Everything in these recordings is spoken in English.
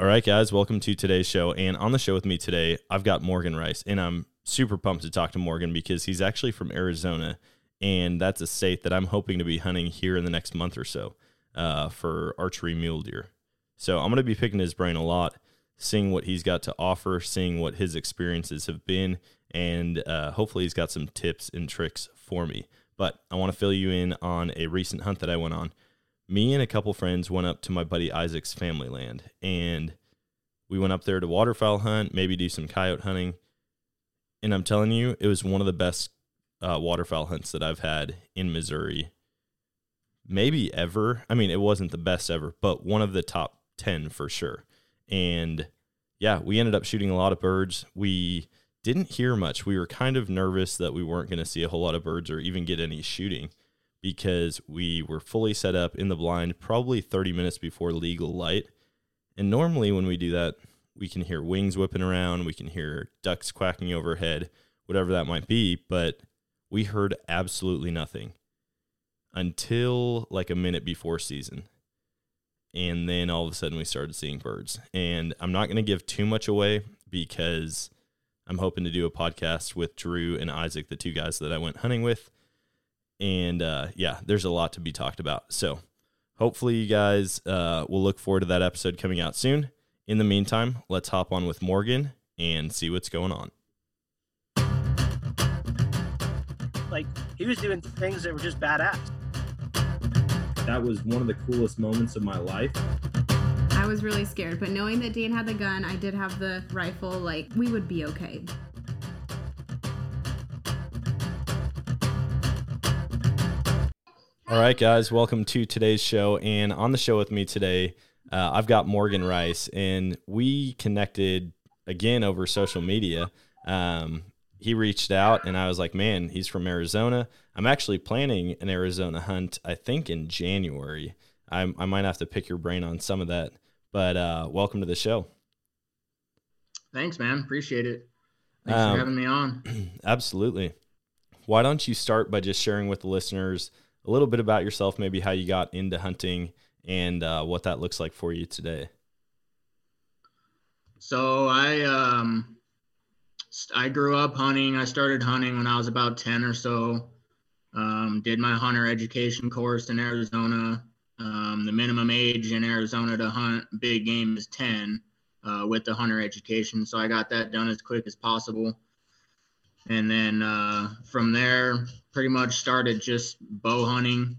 All right, guys, welcome to today's show. And on the show with me today, I've got Morgan Rice, and I'm super pumped to talk to Morgan because he's actually from Arizona, and that's a state that I'm hoping to be hunting here in the next month or so uh, for archery mule deer. So I'm going to be picking his brain a lot, seeing what he's got to offer, seeing what his experiences have been, and uh, hopefully he's got some tips and tricks for me. But I want to fill you in on a recent hunt that I went on me and a couple friends went up to my buddy Isaac's family land and we went up there to waterfowl hunt, maybe do some coyote hunting. And I'm telling you, it was one of the best uh, waterfowl hunts that I've had in Missouri, maybe ever. I mean, it wasn't the best ever, but one of the top 10 for sure. And yeah, we ended up shooting a lot of birds. We didn't hear much. We were kind of nervous that we weren't going to see a whole lot of birds or even get any shooting because we were fully set up in the blind probably 30 minutes before legal light. And normally, when we do that, we can hear wings whipping around, we can hear ducks quacking overhead, whatever that might be, but we heard absolutely nothing until like a minute before season. And then all of a sudden, we started seeing birds. And I'm not going to give too much away because I'm hoping to do a podcast with Drew and Isaac, the two guys that I went hunting with and uh, yeah, there's a lot to be talked about. So hopefully, you guys uh, will look forward to that episode coming out soon. In the meantime, let's hop on with Morgan and see what's going on. Like he was doing things that were just badass. That was one of the coolest moments of my life. I was really scared, but knowing that Dean had the gun, I did have the rifle, like we would be okay. All right, guys, welcome to today's show. And on the show with me today, uh, I've got Morgan Rice, and we connected again over social media. Um, he reached out, and I was like, man, he's from Arizona. I'm actually planning an Arizona hunt, I think in January. I, I might have to pick your brain on some of that, but uh, welcome to the show. Thanks, man. Appreciate it. Thanks um, for having me on. Absolutely. Why don't you start by just sharing with the listeners? A little bit about yourself, maybe how you got into hunting and uh, what that looks like for you today. So I um, I grew up hunting. I started hunting when I was about ten or so. Um, did my hunter education course in Arizona. Um, the minimum age in Arizona to hunt big game is ten uh, with the hunter education. So I got that done as quick as possible and then uh, from there pretty much started just bow hunting.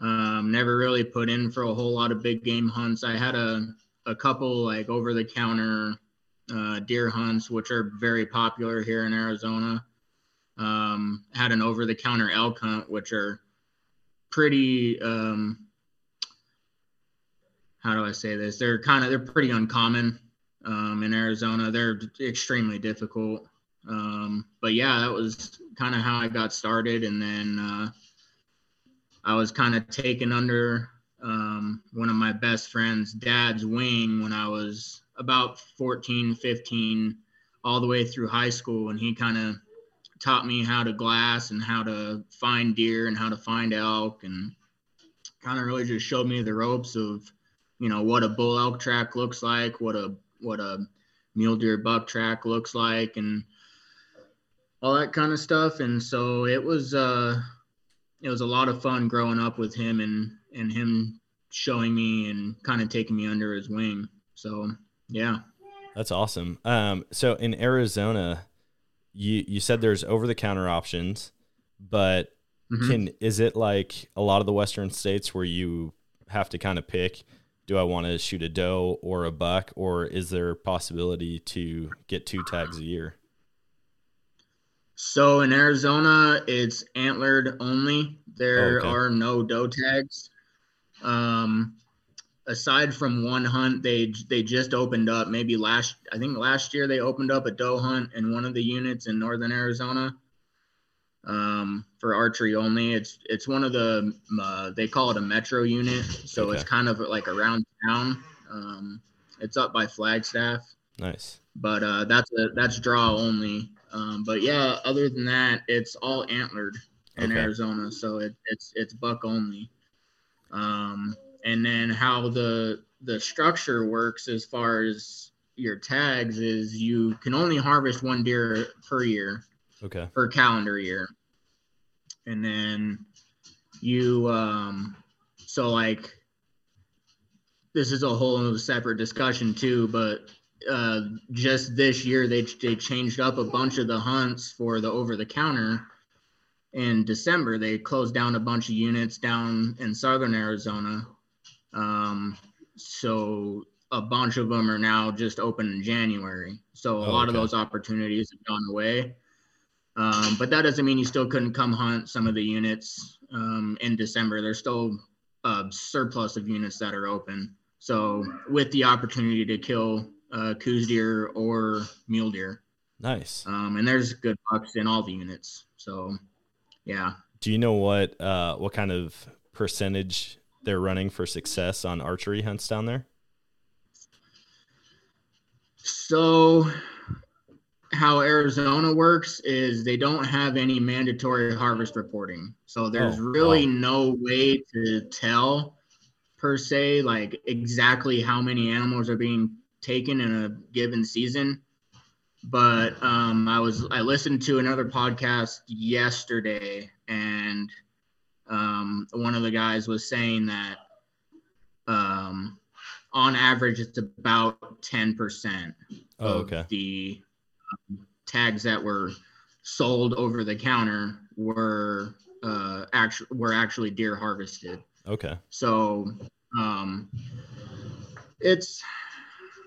Um, never really put in for a whole lot of big game hunts. I had a, a couple like over the counter uh, deer hunts which are very popular here in arizona. Um, had an over the counter elk hunt which are pretty um, how do i say this? They're kind of they're pretty uncommon um, in arizona. They're extremely difficult um, but yeah, that was kind of how I got started. And then uh, I was kind of taken under um, one of my best friend's dad's wing when I was about 14, 15, all the way through high school. And he kind of taught me how to glass and how to find deer and how to find elk and kind of really just showed me the ropes of, you know, what a bull elk track looks like, what a, what a mule deer buck track looks like. And, all that kind of stuff. And so it was uh it was a lot of fun growing up with him and and him showing me and kind of taking me under his wing. So yeah. That's awesome. Um so in Arizona, you you said there's over the counter options, but mm-hmm. can is it like a lot of the western states where you have to kind of pick do I want to shoot a doe or a buck or is there possibility to get two tags a year? So in Arizona, it's antlered only. There okay. are no doe tags. Um, aside from one hunt, they they just opened up. Maybe last, I think last year they opened up a doe hunt in one of the units in northern Arizona. Um, for archery only. It's it's one of the uh, they call it a metro unit, so okay. it's kind of like around town. Um, it's up by Flagstaff. Nice. But uh, that's a that's draw only. Um, but yeah, other than that, it's all antlered in okay. Arizona, so it, it's it's buck only. Um, and then how the the structure works as far as your tags is you can only harvest one deer per year Okay. per calendar year. And then you um so like this is a whole separate discussion too, but uh just this year they they changed up a bunch of the hunts for the over the counter in December. They closed down a bunch of units down in southern Arizona. Um so a bunch of them are now just open in January. So a Oh, lot of those opportunities have gone away. Um, but that doesn't mean you still couldn't come hunt some of the units um, in December. There's still a surplus of units that are open. So with the opportunity to kill uh, Coues deer or mule deer, Nice. um, and there's good bucks in all the units. So yeah, Do you know what uh what kind of percentage they're running for success on archery hunts down there? So how Arizona works is they don't have any mandatory harvest reporting. So there's Oh, really wow. no way to tell per se like exactly how many animals are being taken in a given season. But um, I was I listened to another podcast yesterday and um, one of the guys was saying that um, on average it's about 10% Oh, of okay. the um, tags that were sold over the counter were uh, actually were actually deer harvested. Okay. So um, it's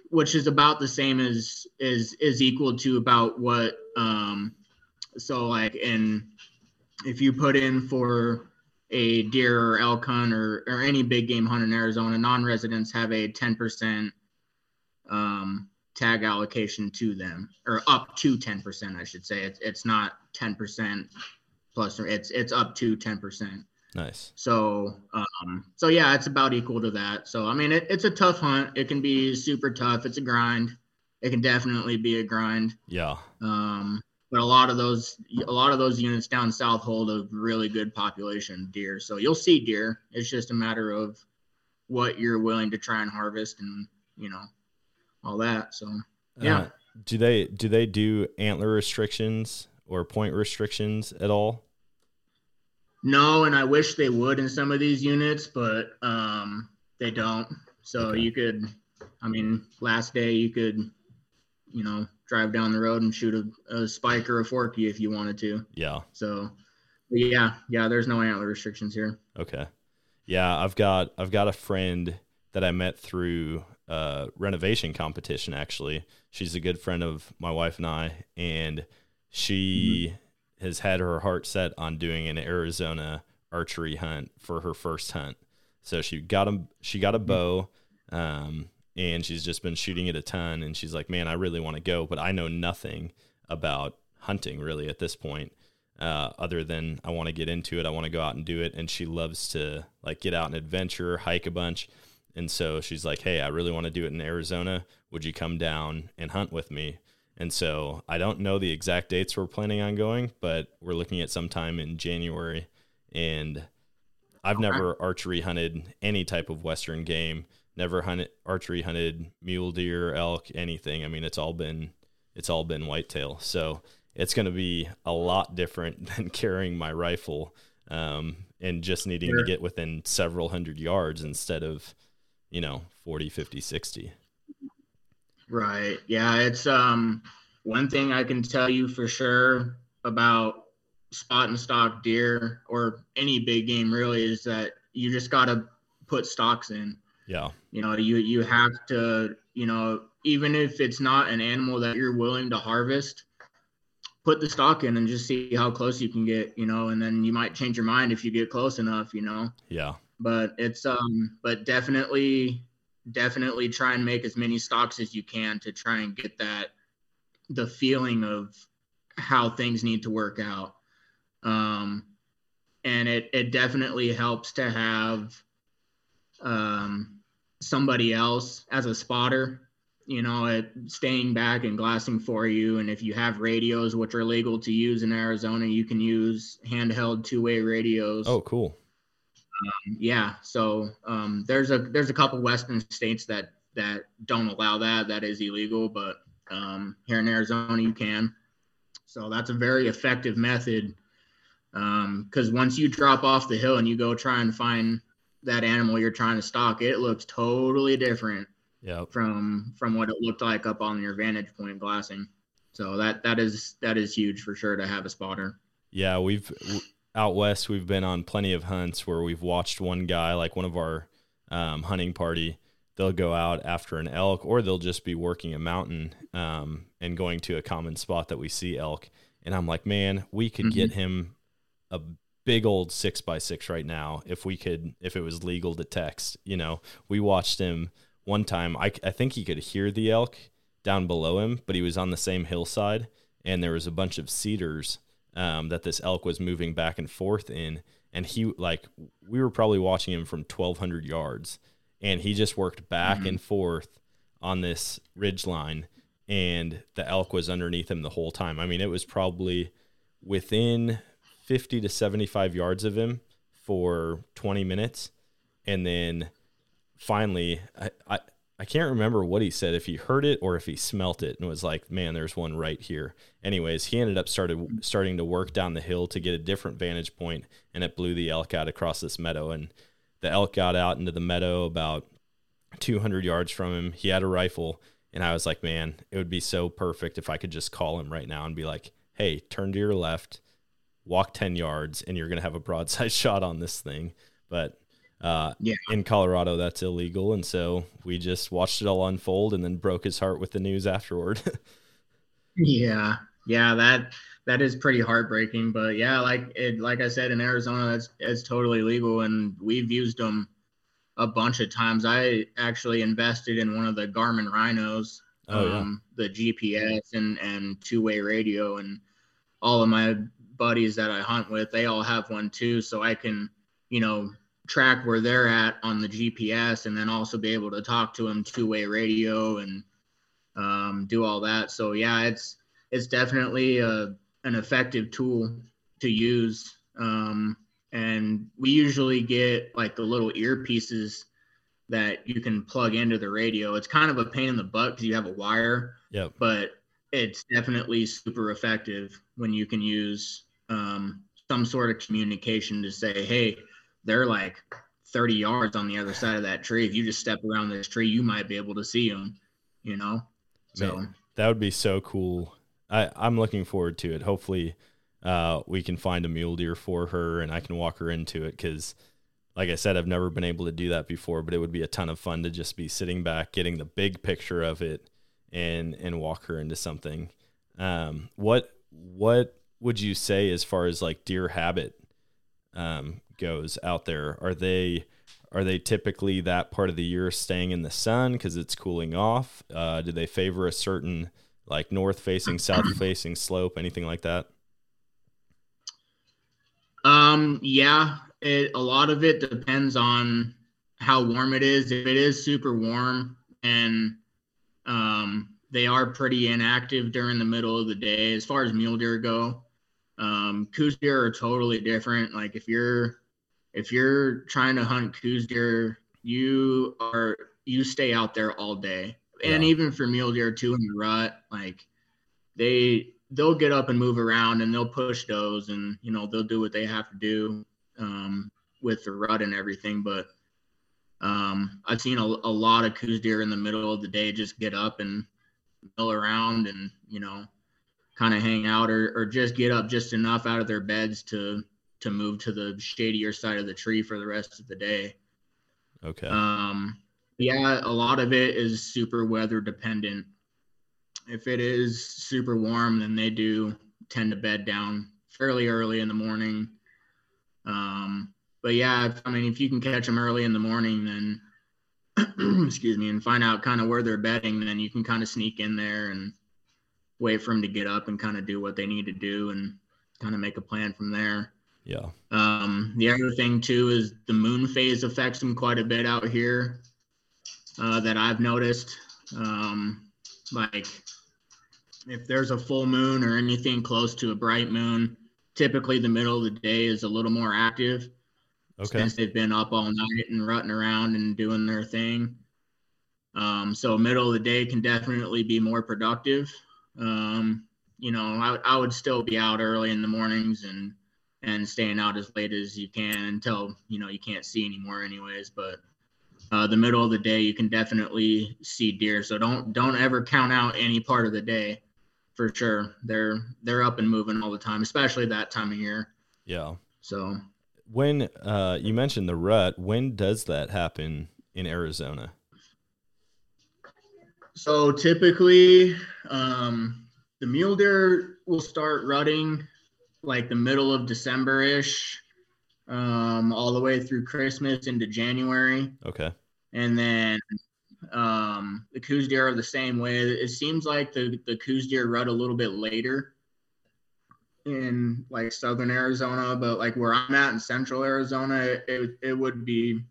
which is about the same as is is equal to about what um, so like in if you put in for a deer or elk hunt or, or any big game hunt in Arizona, non-residents have a 10% um, tag allocation to them or up to 10%, I should say. It's, it's not 10% plus it's, it's up to 10%. Nice. So, um, so yeah, it's about equal to that. So, I mean, it, it's a tough hunt. It can be super tough. It's a grind. It can definitely be a grind. Yeah. Um, but a lot of those, a lot of those units down south hold a really good population of deer. So you'll see deer. It's just a matter of what you're willing to try and harvest, and you know, all that. So Yeah. Uh, do they do they do antler restrictions or point restrictions at all? No, and I wish they would in some of these units, but um, they don't. So Okay. you could, I mean, last day you could, you know, drive down the road and shoot a, a spike or a forky if you wanted to. Yeah. So, yeah, yeah, there's no antler restrictions here. Okay. Yeah, I've got I've got a friend that I met through a renovation competition actually. She's a good friend of my wife and I and she has had her heart set on doing an Arizona archery hunt for her first hunt. So she got a she got a bow um and she's just been shooting it a ton and she's like, "Man, I really want to go, but I know nothing about hunting really at this point." uh, other than I want to get into it. I want to go out and do it. And she loves to like get out and adventure, hike a bunch. And so she's like, Hey, I really want to do it in Arizona. Would you come down and hunt with me? And so I don't know the exact dates we're planning on going, but we're looking at sometime in January. And I've Okay. never archery hunted any type of Western game, never hunted archery hunted mule deer, elk, anything. I mean, it's all been, it's all been whitetail. So it's going to be a lot different than carrying my rifle um, and just needing to get within several hundred yards instead of, you know, 40, 50, 60. Right. Yeah, it's um one thing I can tell you for sure about spot and stock deer or any big game really is that you just got to put stocks in. Yeah. You know, you you have to, you know, even if it's not an animal that you're willing to harvest, put the stock in and just see how close you can get, you know, and then you might change your mind if you get close enough, you know Yeah. but it's um but definitely definitely try and make as many stocks as you can to try and get that the feeling of how things need to work out. Um and it it definitely helps to have um somebody else as a spotter you know it staying back and glassing for you. And if you have radios which are legal to use in arizona you can use handheld two-way radios. Oh, cool. Um, yeah, so um, there's a there's a couple western states that that don't allow that. That is illegal, but um, here in Arizona you can. So that's a very effective method because um, once you drop off the hill and you go try and find that animal you're trying to stalk, it looks totally different yep. from from what it looked like up on your vantage point glassing. So that that is that is huge for sure to have a spotter. Yeah, we've out west we've been on plenty of hunts where we've watched one guy like one of our um, hunting party. They'll go out after an elk or they'll just be working a mountain um, and going to a common spot that we see elk. And i'm like man we could mm-hmm. get him a big old six by six right now if we could if it was legal to text you know? We watched him one time. I, I think he could hear the elk down below him but he was on the same hillside and there was a bunch of cedars um, that this elk was moving back and forth in. And he, like, we were probably watching him from 1,200 yards, and he just worked back mm-hmm. and forth on this ridge line, and the elk was underneath him the whole time. I mean, it was probably within 50 to 75 yards of him for 20 minutes. And then finally, I, I, I can't remember what he said if he heard it or if he smelt it and was like, "Man, there's one right here." Anyways, he ended up started starting to work down the hill to get a different vantage point, and it blew the elk out across this meadow. And the elk got out into the meadow about 200 yards from him. He had a rifle, and I was like, "Man, it would be so perfect if I could just call him right now and be like, "Hey, turn to your left, walk 10 yards, and you're gonna have a broadside shot on this thing." But uh, yeah. In Colorado, that's illegal, and so we just watched it all unfold, and then broke his heart with the news afterward. yeah, yeah, that that is pretty heartbreaking. But yeah, like it, like I said, in Arizona, that's it's totally legal, and we've used them a bunch of times. I actually invested in one of the Garmin Rhinos, oh, um, the GPS and and two way radio, and all of my buddies that I hunt with, they all have one too, so I can, you know, track where they're at on the GPS and then also be able to talk to them two way radio and um, do all that. So yeah, it's it's definitely a, an effective tool to use. Um, and we usually get like the little earpieces that you can plug into the radio. It's kind of a pain in the butt because you have a wire. Yep. But it's definitely super effective when you can use um, some sort of communication to say, hey, they're like 30 yards on the other side of that tree. If you just step around this tree, you might be able to see them, you know? So Man, that would be so cool. I, I'm looking forward to it. Hopefully, uh, we can find a mule deer for her and I can walk her into it because, like I said, I've never been able to do that before, but it would be a ton of fun to just be sitting back, getting the big picture of it and, and walk her into something. Um, what, what would you say as far as like deer habit um, goes out there? Are they are they typically that part of the year staying in the sun because it's cooling off? Uh, do they favor a certain like north facing, south facing slope, anything like that? Um, yeah, it, a lot of it depends on how warm it is. If it is super warm and um, they are pretty inactive during the middle of the day, as far as mule deer go, um, Coues deer are totally different. Like if you're if you're trying to hunt Coues deer, you are you stay out there all day. Yeah. And even for mule deer too in the rut, like they they'll get up and move around and they'll push does and you know they'll do what they have to do um, with the rut and everything. But um, I've seen a, a lot of Coues deer in the middle of the day just get up and mill around and you know kind of hang out or, or just get up just enough out of their beds to to move to the shadier side of the tree for the rest of the day. Okay. Um, yeah, a lot of it is super weather dependent. If it is super warm, then they do tend to bed down fairly early in the morning. Um, but yeah, if, I mean, if you can catch them early in the morning, then excuse me, and find out kind of where they're bedding, then you can kind of sneak in there and wait for them to get up and kind of do what they need to do and kind of make a plan from there. Yeah. Um, the other thing too is the moon phase affects them quite a bit out here uh, that I've noticed. Um, like if there's a full moon or anything close to a bright moon, typically the middle of the day is a little more active. Okay. since they've been up all night and rutting around and doing their thing. Um, so middle of the day can definitely be more productive. Um, you know, I, I would still be out early in the mornings and and staying out as late as you can until you know you can't see anymore, anyways. But uh, the middle of the day, you can definitely see deer. So don't don't ever count out any part of the day, for sure. They're they're up and moving all the time, especially that time of year. Yeah. So When uh, you mentioned the rut, when does that happen in Arizona? So typically, um, the mule deer will start rutting like the middle of December ish, um, all the way through Christmas into January. Okay. And then um, the Coues deer are the same way. It seems like the, the Coues deer rut a little bit later in like southern Arizona, but like where I'm at in central Arizona, it, it would be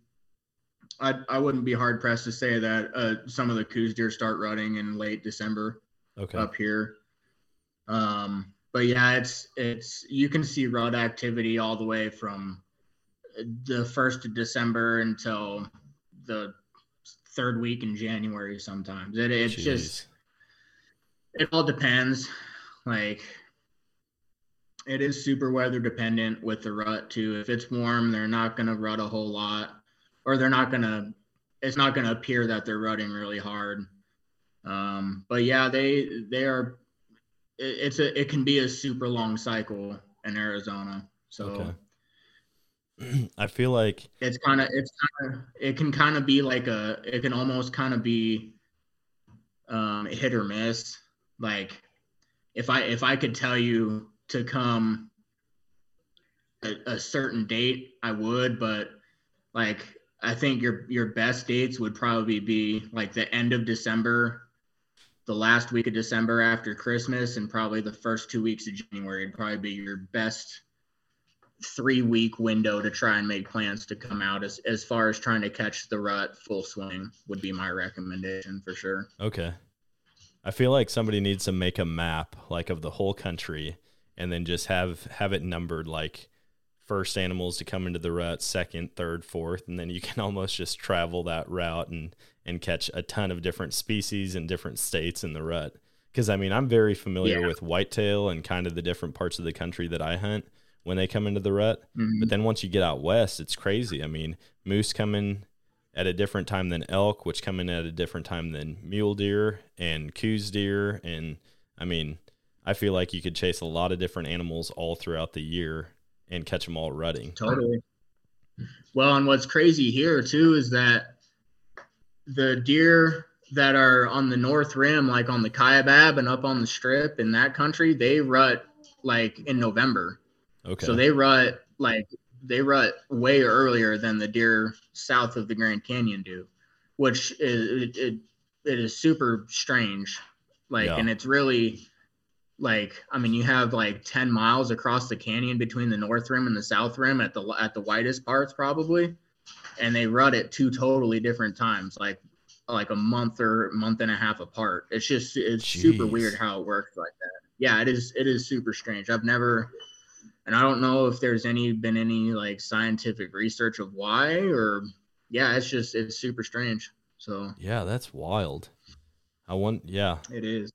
I, I wouldn't be hard pressed to say that uh, some of the Coues deer start rutting in late December Okay. up here. Um, but yeah, it's it's you can see rut activity all the way from the first of December until the third week in January. Sometimes it, it's Jeez. just it all depends. Like it is super weather dependent with the rut too. If it's warm, they're not gonna rut a whole lot, or they're not gonna. It's not gonna appear that they're rutting really hard. Um, but yeah, they they are. It, it's a it can be a super long cycle in Arizona. So Okay. I feel like it's kind of it's kind of it can kind of be like a it can almost kind of be um hit or miss like if i if i could tell you to come a, a certain date i would but like i think your your best dates would probably be like the end of december the last week of december after christmas and probably the first two weeks of january would probably be your best three week window to try and make plans to come out as, as far as trying to catch the rut full swing would be my recommendation for sure. okay. I feel like somebody needs to make a map like of the whole country and then just have have it numbered like first animals to come into the rut, second, third, fourth, and then you can almost just travel that route and and catch a ton of different species in different states in the rut. Because I mean, I'm very familiar Yeah. with whitetail and kind of the different parts of the country that I hunt when they come into the rut. Mhm. But then once you get out west, it's crazy. I mean, moose come in at a different time than elk, which come in at a different time than mule deer and Coues deer. And I mean, I feel like you could chase a lot of different animals all throughout the year and catch them all rutting. Totally. Well, and what's crazy here too is that the deer that are on the north rim, like on the Kaibab and up on the strip in that country, they rut like in November. Okay. So they rut like they rut way earlier than the deer south of the Grand Canyon do, which is it, it, it is super strange. Like, Yeah. and it's really like I mean, you have like ten miles across the canyon between the north rim and the south rim at the at the widest parts probably, and they rut it two totally different times, like like a month or month and a half apart. It's just it's super weird how it works like that. Yeah, it is it is super strange. I've never and I don't know if there's any been any like scientific research of why or yeah, it's just it's super strange. So yeah, that's wild. I want, yeah, it is.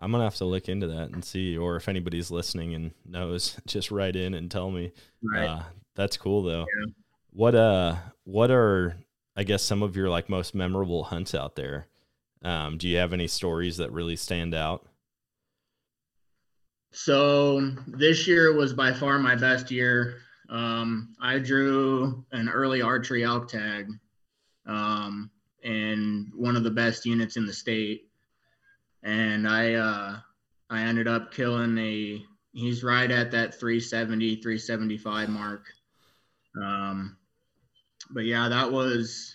I'm gonna have to look into that and see, or if anybody's listening and knows, just write in and tell me. Right. Uh, that's cool though. Yeah. What uh, what are I guess some of your like most memorable hunts out there? Um, do you have any stories that really stand out? So this year was by far my best year. Um, I drew an early archery elk tag, um, and one of the best units in the state. And I, uh, I ended up killing a. He's right at that 370, 375 mark. Um, but yeah, that was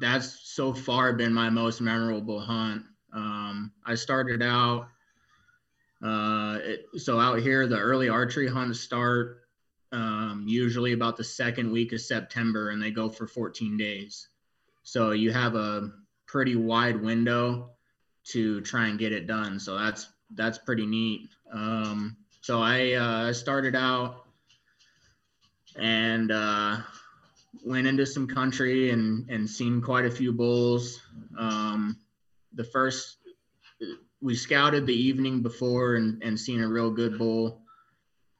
that's so far been my most memorable hunt. Um, I started out uh, it, so out here, the early archery hunts start um, usually about the second week of September, and they go for 14 days. So you have a pretty wide window to try and get it done. So that's that's pretty neat. Um, so I uh, started out, and uh, went into some country and and seen quite a few bulls. Um, the first we scouted the evening before and, and seen a real good bull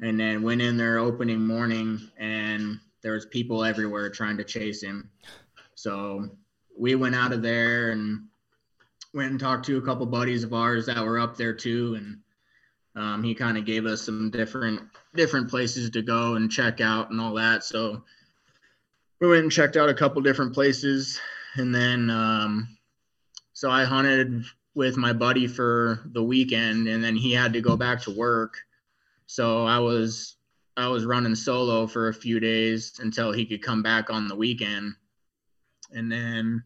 and then went in there opening morning and there was people everywhere trying to chase him so we went out of there and went and talked to a couple buddies of ours that were up there too and um, he kind of gave us some different different places to go and check out and all that so we went and checked out a couple different places and then um, so i hunted with my buddy for the weekend and then he had to go back to work. So I was I was running solo for a few days until he could come back on the weekend. And then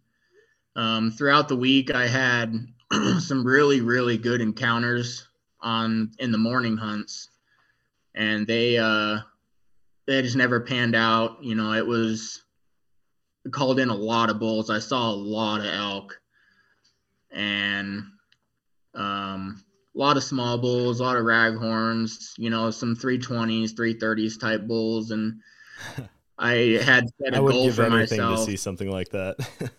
um, throughout the week I had some really really good encounters on in the morning hunts and they uh they just never panned out you know it was called in a lot of bulls i saw a lot of elk and um, a lot of small bulls, a lot of raghorns, you know, some 320s, 330s type bulls, and I had set a I would goal give for anything myself. to see something like that.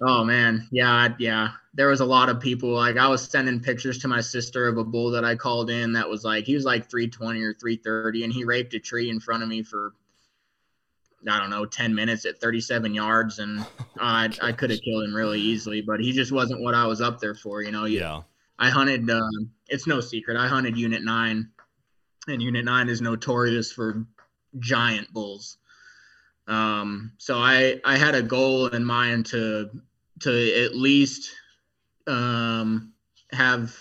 Oh man, yeah, yeah. There was a lot of people. Like I was sending pictures to my sister of a bull that I called in that was like he was like 320 or 330, and he raped a tree in front of me for I don't know 10 minutes at 37 yards, and I I could have killed him really easily, but he just wasn't what I was up there for. You know, You- yeah. I hunted. Uh, it's no secret. I hunted Unit Nine, and Unit Nine is notorious for giant bulls. Um, so I I had a goal in mind to to at least um, have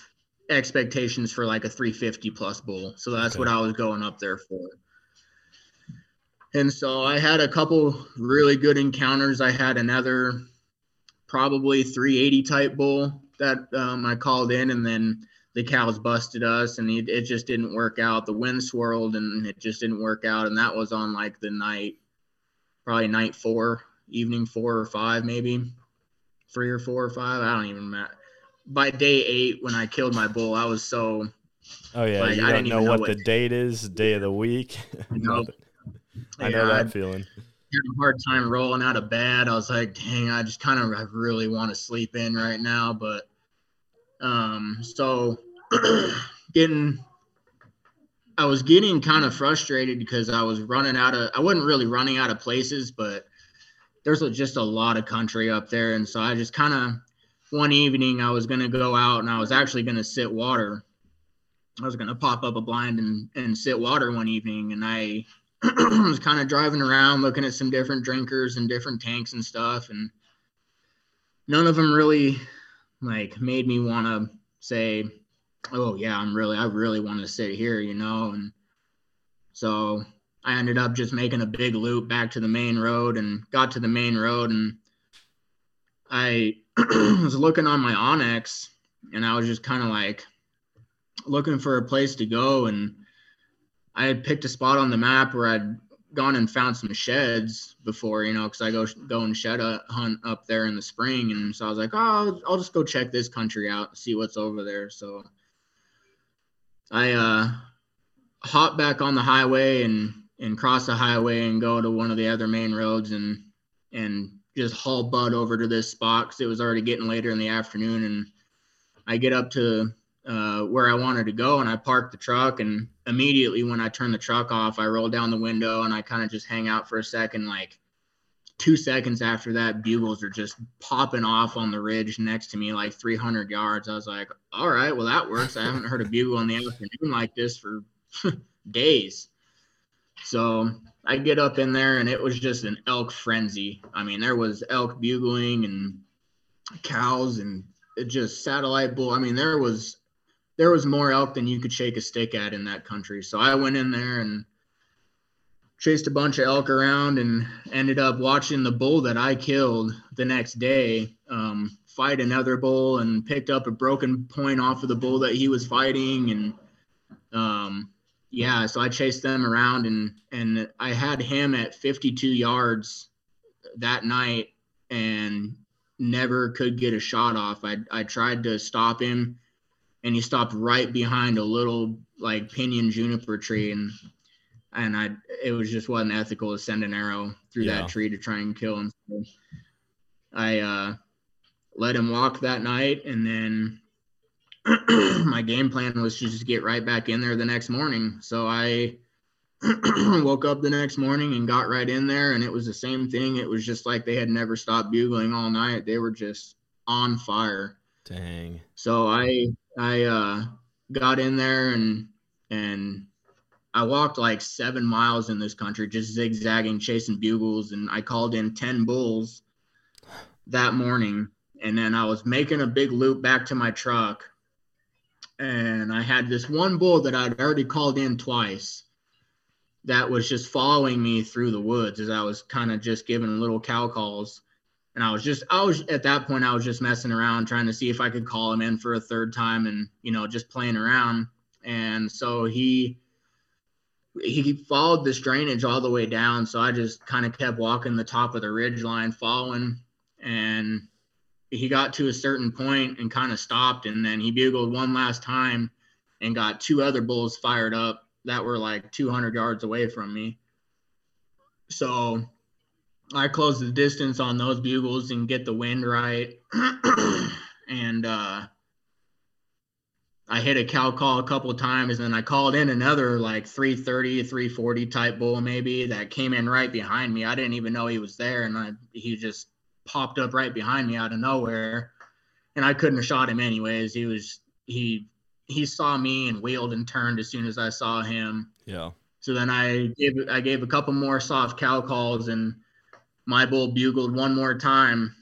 expectations for like a 350 plus bull. So that's Okay. what I was going up there for. And so I had a couple really good encounters. I had another probably 380 type bull that um, I called in, and then the cows busted us, and it, it just didn't work out. The wind swirled, and it just didn't work out. And that was on like the night, probably night four, evening four or five, maybe three or four or five. I don't even remember. By day eight, when I killed my bull, I was so Oh yeah. Like, you I don't didn't know even know what what- the date is, day of the week. No. I know that I- feeling. had a hard time rolling out of bed. I was like, dang, I just kind of I really want to sleep in right now. But um, so getting I was getting kind of frustrated because I was running out of I wasn't really running out of places, but there's a- just a lot of country up there. And so I just kind of one evening I was gonna go out and I was actually gonna sit water. I was gonna pop up a blind and, and sit water one evening and I was kind of driving around looking at some different drinkers and different tanks and stuff and none of them really like made me want to say oh yeah i'm really i really want to sit here you know and so i ended up just making a big loop back to the main road and got to the main road and i was looking on my onX and i was just kind of like looking for a place to go and I had picked a spot on the map where I'd gone and found some sheds before, you know, because I go go and shed a hunt up there in the spring, and so I was like, oh, I'll, I'll just go check this country out, see what's over there. So I uh, hop back on the highway and and cross the highway and go to one of the other main roads and and just haul Bud over to this spot because it was already getting later in the afternoon, and I get up to uh, where I wanted to go, and I park the truck. And immediately when I turn the truck off, I roll down the window and I kind of just hang out for a second. Like two seconds after that, bugles are just popping off on the ridge next to me, like 300 yards. I was like, all right, well that works. I haven't heard a bugle in the afternoon like this for days. So I get up in there, and it was just an elk frenzy. I mean, there was elk bugling and cows and it just satellite bull. I mean, there was there was more elk than you could shake a stick at in that country. So I went in there and chased a bunch of elk around and ended up watching the bull that I killed the next day um, fight another bull and picked up a broken point off of the bull that he was fighting and um, yeah, so I chased them around and and I had him at 52 yards that night and never could get a shot off. I I tried to stop him and he stopped right behind a little like pinion juniper tree and and I it was just wasn't ethical to send an arrow through Yeah. that tree to try and kill him. So I uh, let him walk that night, and then my game plan was to just get right back in there the next morning. So I woke up the next morning and got right in there, and it was the same thing. It was just like they had never stopped bugling all night. They were just on fire. Dang. So I I uh, got in there and and I walked like seven miles in this country, just zigzagging, chasing bugles, and I called in ten bulls that morning. And then I was making a big loop back to my truck, and I had this one bull that I'd already called in twice. That was just following me through the woods as I was kind of just giving little cow calls and I was just I was at that point I was just messing around trying to see if I could call him in for a third time and you know just playing around. And so he he followed this drainage all the way down. So I just kind of kept walking the top of the ridge line following. And he got to a certain point and kind of stopped. And then he bugled one last time and got two other bulls fired up that were like 200 yards away from me. So I close the distance on those bugles and get the wind right. and uh, I hit a cow call a couple times, and then I called in another like 330, 340 type bull maybe that came in right behind me. I didn't even know he was there, and I, he just popped up right behind me out of nowhere, and I couldn't have shot him anyways. He was he he saw me and wheeled and turned as soon as I saw him. Yeah. So then I gave I gave a couple more soft cow calls and my bull bugled one more time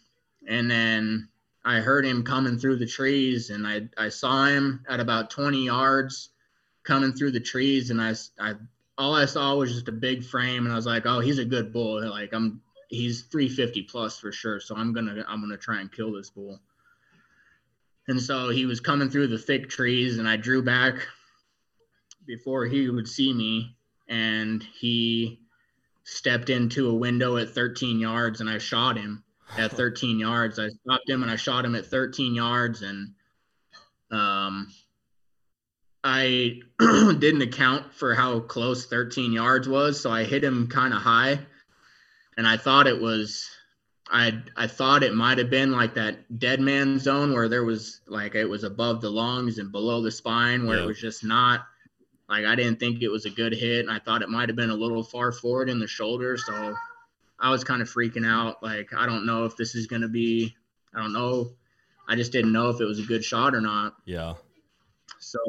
and then I heard him coming through the trees and I I saw him at about 20 yards coming through the trees and I I all I saw was just a big frame and I was like, "Oh, he's a good bull. Like I'm he's 350 plus for sure. So I'm to I'm to try and kill this bull." And so he was coming through the thick trees and I drew back before he would see me and he stepped into a window at 13 yards and I shot him at 13 yards. I stopped him and I shot him at 13 yards and um I didn't account for how close 13 yards was, so I hit him kind of high and I thought it was I I thought it might have been like that dead man zone where there was like it was above the lungs and below the spine where Yeah. it was just not like I didn't think it was a good hit and I thought it might have been a little far forward in the shoulder so I was kind of freaking out. Like I don't know if this is going to be I don't know. I just didn't know if it was a good shot or not. Yeah. so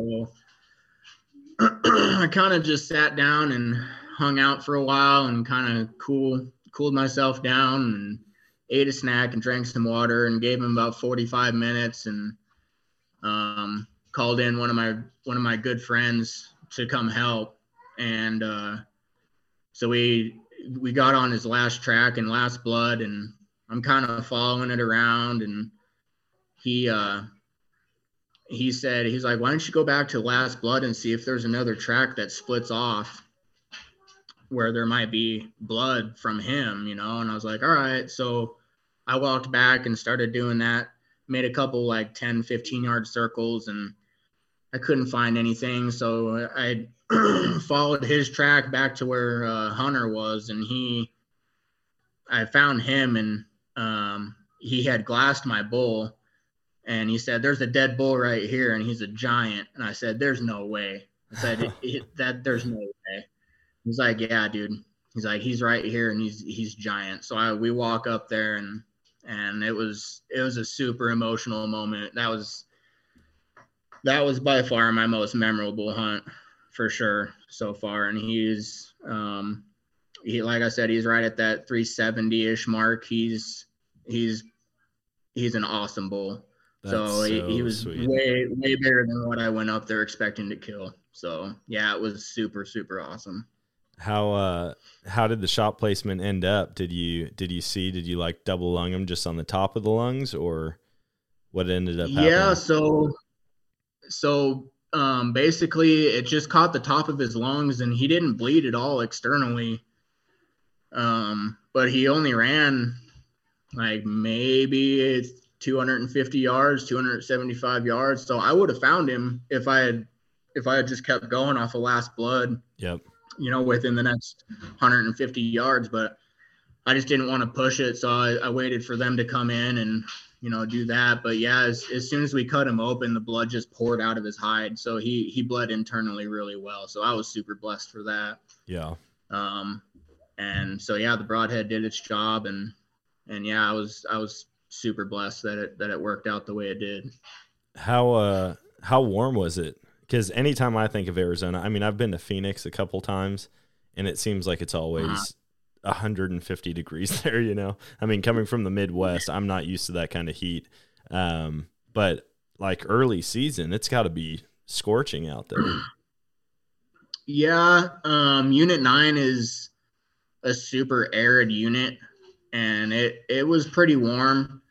I kind of just sat down and hung out for a while and kind of cool cooled myself down and ate a snack and drank some water and gave him about 45 minutes and um, called in one of my one of my good friends to come help. And uh, so we we got on his last track and last blood and I'm kind of following it around. And he uh he said he's like why don't you go back to last blood and see if there's another track that splits off where there might be blood from him you know? And i was like all right. So i walked back and started doing that. Made a couple like 10 15 yard circles and i couldn't find anything so i followed his track back to where uh, Hunter was and he i found him and um, he had glassed my bull and he said, "There's a dead bull right here, and he's a giant." And I said, "There's no way." I said, it, it, "That there's no way." He's like, "Yeah, dude." He's like, "He's right here, and he's he's giant." So I we walk up there, and and it was it was a super emotional moment. That was that was by far my most memorable hunt for sure so far. And he's um he like I said, he's right at that 370 ish mark. He's he's he's an awesome bull so, he, he was sweet. way way better than what I went up there expecting to kill. So yeah, it was super super awesome. How uh how did the shot placement end up? Did you did you see did you like double lung him just on the top of the lungs or what ended up happening? Yeah, so so um basically it just caught the top of his lungs and he didn't bleed at all externally. Um but he only ran like maybe 250 yards, 275 yards. So I would have found him if I had if I had just kept going off of last blood. Yep. you know, within the next 150 yards, but I just didn't want to push it. So I, I waited for them to come in and, you know, do that. But yeah, as, as soon as we cut him open, the blood just poured out of his hide. So he, he bled internally really well. So I was super blessed for that. Yeah. Um, and so, yeah, the broadhead did its job and, and yeah, I was, I was super blessed that it, that it worked out the way it did. How, uh, how warm was it? Because anytime I think of Arizona, I mean, I've been to Phoenix a couple times and it seems like it's always uh-huh. 150 degrees there, you know? I mean, coming from the Midwest, I'm not used to that kind of heat. Um, but like early season, it's got to be scorching out there. Yeah. Um, unit nine is a super arid unit and it, it was pretty warm.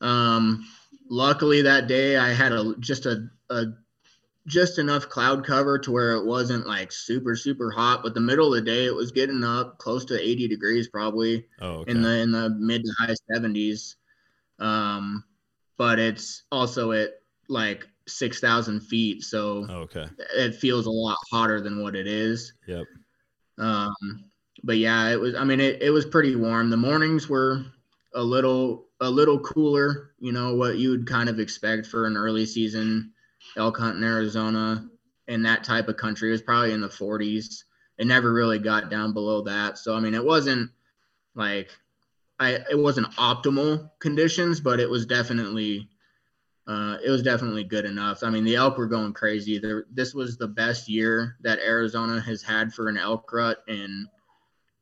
Um, luckily that day I had a, just a, a just enough cloud cover to where it wasn't like super super hot but the middle of the day it was getting up close to 80 degrees probably oh, okay. in the in the mid to high 70s um but it's also at like 6000 feet so oh, okay. it feels a lot hotter than what it is. Yep. Um but yeah it was i mean it, it was pretty warm. The mornings were a little a little cooler you know what you would kind of expect for an early season elk hunt in Arizona in that type of country. It was probably in the 40s. It never really got down below that. So I mean, it wasn't like I it wasn't optimal conditions, but it was definitely uh, it was definitely good enough. I mean, the elk were going crazy. There, this was the best year that Arizona has had for an elk rut in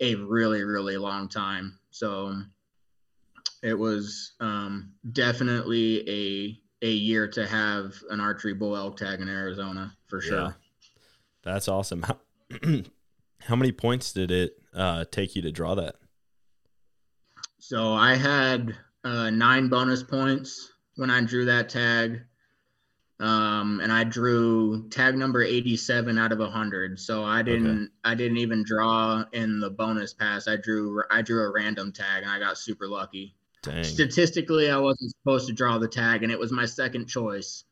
a really, really long time. So it was um, definitely a year to have an archery bull elk tag in Arizona for sure. Yeah. That's awesome. How, how many points did it uh, take you to draw that? So I had uh, nine bonus points when I drew that tag. Um, and I drew tag number 87 out of 100. So I didn't, okay. I didn't even draw in the bonus pass. I drew, I drew a random tag and I got super lucky. Dang. Statistically, I wasn't supposed to draw the tag, and it was my second choice.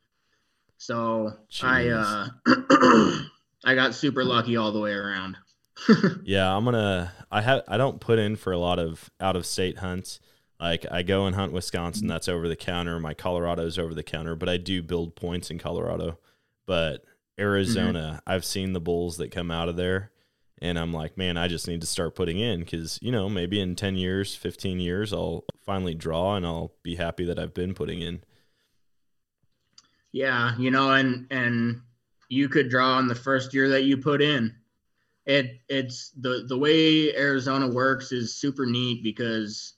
So Jeez. I uh, I got super lucky all the way around. yeah, I'm gonna. I have. I don't put in for a lot of out of state hunts. Like I go and hunt Wisconsin, that's over the counter. My Colorado's over the counter, but I do build points in Colorado. But Arizona, mm-hmm. I've seen the bulls that come out of there, and I'm like, man, I just need to start putting in because you know maybe in ten years, fifteen years, I'll finally draw and I'll be happy that I've been putting in. Yeah, you know, and and you could draw on the first year that you put in. It it's the the way Arizona works is super neat because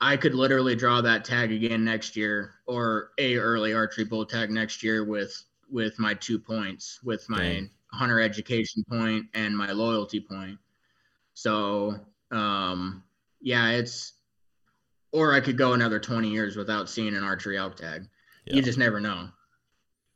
I could literally draw that tag again next year or a early archery bull tag next year with with my two points with my Dang hunter education point and my loyalty point. So, um, yeah, it's, or I could go another 20 years without seeing an archery elk tag. Yeah. You just never know.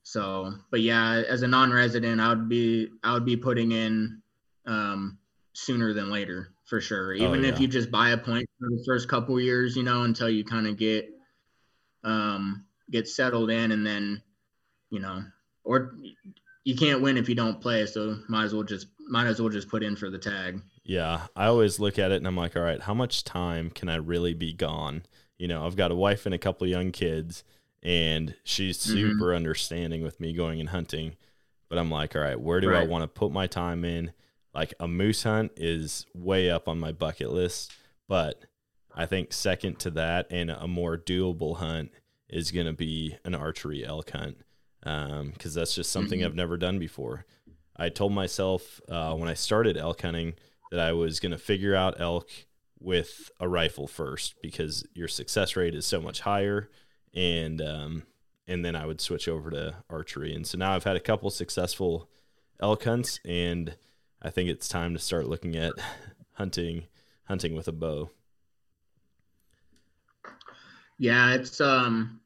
So, but yeah, as a non-resident, I would be, I would be putting in, um, sooner than later for sure. Oh, Even oh, yeah. if you just buy a point for the first couple years, you know, until you kind of get, um, get settled in and then, you know, or you can't win if you don't play, so might as well just might as well just put in for the tag. Yeah, I always look at it and I'm like, all right, how much time can I really be gone? You know, I've got a wife and a couple young kids, and she's mm-hmm. super mm-hmm. understanding with me going and hunting. But I'm like, all right, where do right. I want to put my time in? Like a moose hunt is way up on my bucket list, but I think second to that and a more doable hunt is going to be an archery elk hunt because um, that's just something mm-hmm. I've never done before. I told myself uh, when I started elk hunting that I was going to figure out elk with a rifle first because your success rate is so much higher, and um, and then I would switch over to archery. And so now I've had a couple successful elk hunts, and I think it's time to start looking at hunting hunting with a bow. Yeah, it's um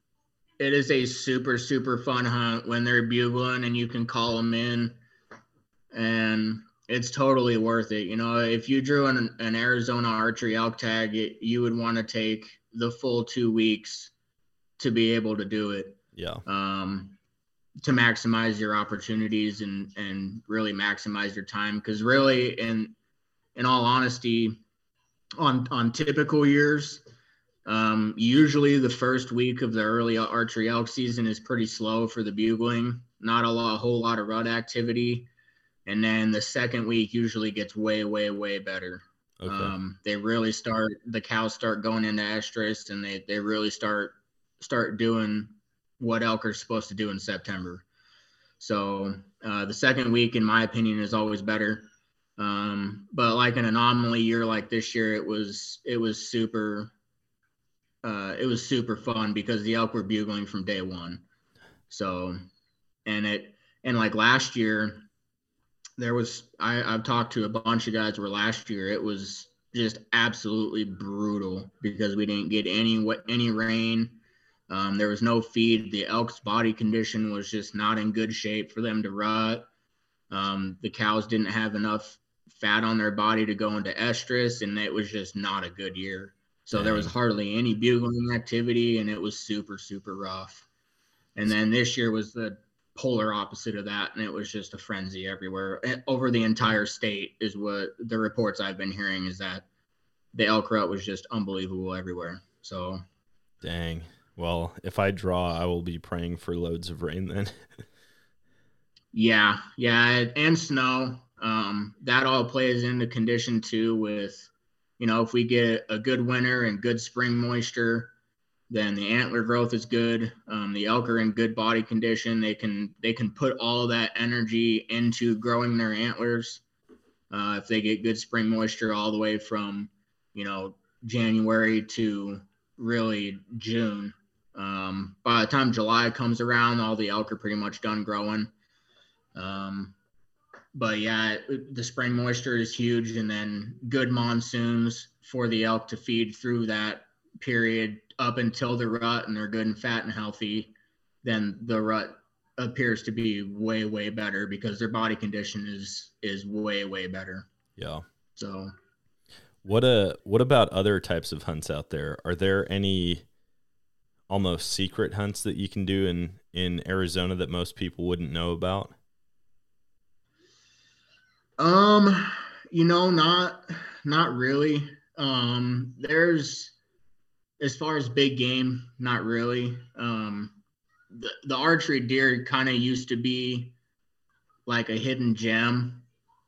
it is a super super fun hunt when they're bugling and you can call them in and it's totally worth it you know? If you drew an, an arizona archery elk tag it, you would want to take the full two weeks to be able to do it yeah. um to maximize your opportunities and and really maximize your time because really in in all honesty on on typical years um, usually the first week of the early archery elk season is pretty slow for the bugling not a lot a whole lot of rut activity and then the second week usually gets way way way better okay. um, they really start the cows start going into estrus and they they really start start doing what elk are supposed to do in September. So uh, the second week, in my opinion, is always better. Um, but like an anomaly year like this year, it was it was super uh, it was super fun because the elk were bugling from day one. So and it and like last year, there was I, I've talked to a bunch of guys where last year it was just absolutely brutal because we didn't get any what any rain um, there was no feed. The elk's body condition was just not in good shape for them to rut. Um, the cows didn't have enough fat on their body to go into estrus, and it was just not a good year. So there was hardly any bugling activity, and it was super, super rough. And then this year was the polar opposite of that, and it was just a frenzy everywhere over the entire state. Is what the reports I've been hearing is that the elk rut was just unbelievable everywhere. So, dang, well, if I draw, I will be praying for loads of rain then. yeah, yeah, and snow. Um, that all plays into condition too. With you know, if we get a good winter and good spring moisture, then the antler growth is good. Um, the elk are in good body condition. They can they can put all that energy into growing their antlers. Uh, if they get good spring moisture all the way from you know January to really June, um, by the time July comes around, all the elk are pretty much done growing. Um, but yeah, the spring moisture is huge, and then good monsoons for the elk to feed through that period up until the rut, and they're good and fat and healthy. Then the rut appears to be way way better because their body condition is is way way better. Yeah. So. What a uh, what about other types of hunts out there? Are there any almost secret hunts that you can do in in Arizona that most people wouldn't know about? Um, you know, not not really. Um, there's as far as big game, not really. Um, the, the archery deer kind of used to be like a hidden gem,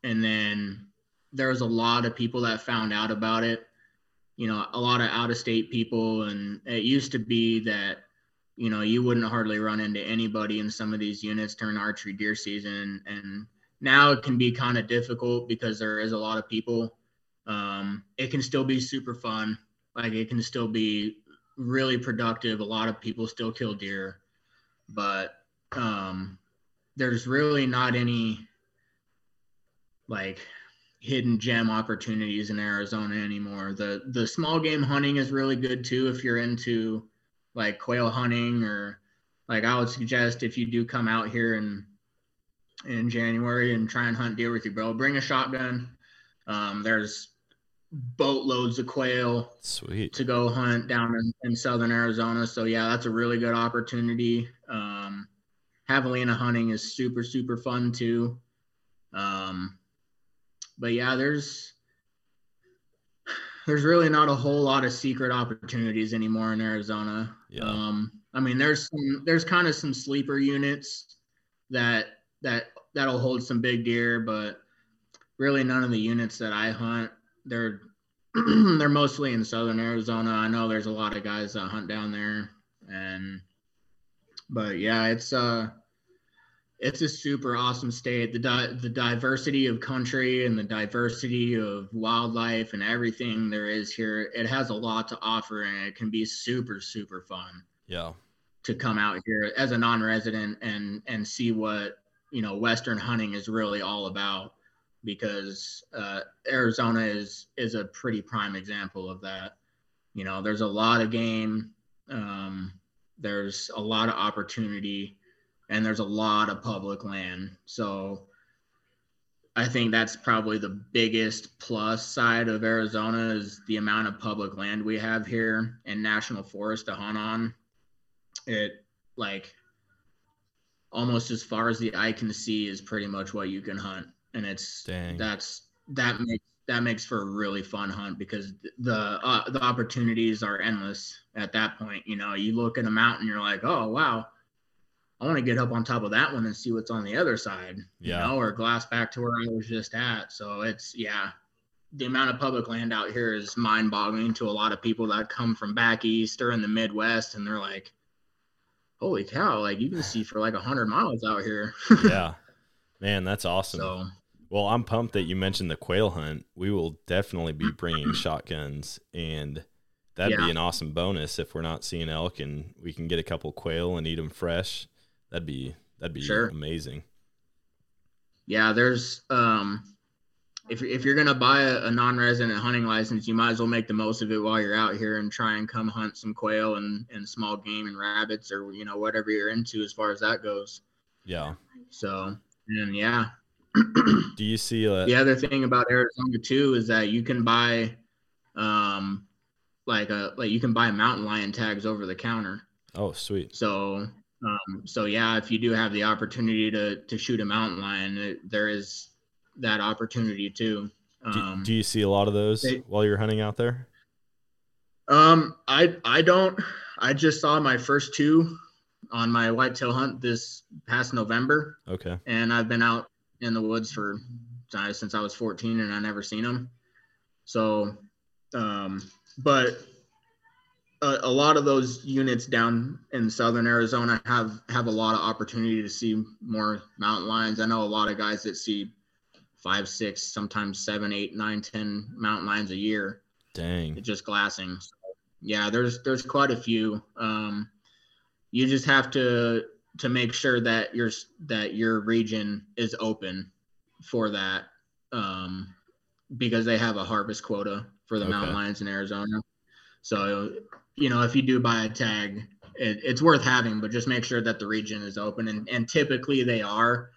and then there was a lot of people that found out about it you know, a lot of out of state people. And it used to be that, you know, you wouldn't hardly run into anybody in some of these units during archery deer season. And now it can be kind of difficult because there is a lot of people. Um, it can still be super fun. Like it can still be really productive. A lot of people still kill deer, but um, there's really not any like hidden gem opportunities in Arizona anymore. The the small game hunting is really good too if you're into like quail hunting or like I would suggest if you do come out here in in January and try and hunt deer with your bow, bring a shotgun. Um, there's boatloads of quail Sweet. to go hunt down in, in, southern Arizona. So yeah, that's a really good opportunity. Um, javelina hunting is super super fun too. Um, but yeah, there's there's really not a whole lot of secret opportunities anymore in Arizona. Yeah. Um, I mean, there's some, there's kind of some sleeper units that that that'll hold some big deer, but really none of the units that I hunt, they're they're mostly in southern Arizona. I know there's a lot of guys that hunt down there, and but yeah, it's uh it's a super awesome state. The di- the diversity of country and the diversity of wildlife and everything there is here, it has a lot to offer, and it can be super super fun. Yeah. To come out here as a non-resident and and see what you know Western hunting is really all about, because uh, Arizona is is a pretty prime example of that. You know, there's a lot of game. Um, there's a lot of opportunity and there's a lot of public land. So I think that's probably the biggest plus side of Arizona is the amount of public land we have here and national forest to hunt on. It like almost as far as the eye can see is pretty much what you can hunt, and it's Dang. that's that makes that makes for a really fun hunt because the uh, the opportunities are endless at that point. You know, you look at a mountain, you're like, oh wow, I want to get up on top of that one and see what's on the other side. Yeah. You know, or glass back to where I was just at. So it's yeah, the amount of public land out here is mind-boggling to a lot of people that come from back east or in the Midwest, and they're like, holy cow, like you can see for like a hundred miles out here. yeah. Man, that's awesome. so Well, I'm pumped that you mentioned the quail hunt. We will definitely be bringing shotguns, and that'd be an awesome bonus if we're not seeing elk and we can get a couple quail and eat them fresh. That'd be that'd be Sure. amazing. yeah, there's um if if you're gonna buy a, a non-resident hunting license, you might as well make the most of it while you're out here and try and come hunt some quail and, and small game and rabbits or you know whatever you're into as far as that goes. Yeah. So and yeah, Do you see? The other thing about Arizona too is that you can buy um like a like you can buy mountain lion tags over the counter. Oh, sweet. So, um, so yeah, if you do have the opportunity to to shoot a mountain lion, it, there is that opportunity too. Do, Um, do you see a lot of those they- while you're hunting out there? um, I I don't. I just saw my first two on my whitetail hunt this past November, Okay. and I've been out in the woods for uh, since I was 14, and I never seen them. So, um, but a, a lot of those units down in southern Arizona have have a lot of opportunity to see more mountain lions. I know a lot of guys that see five, six, sometimes seven, eight, nine, ten mountain lions a year, Dang. just glassing. So, yeah, there's there's quite a few. Um, you just have to to make sure that your that your region is open for that um, because they have a harvest quota for the mountain lions in Arizona. So you know if you do buy a tag, it, it's worth having, but just make sure that the region is open, and and typically they are.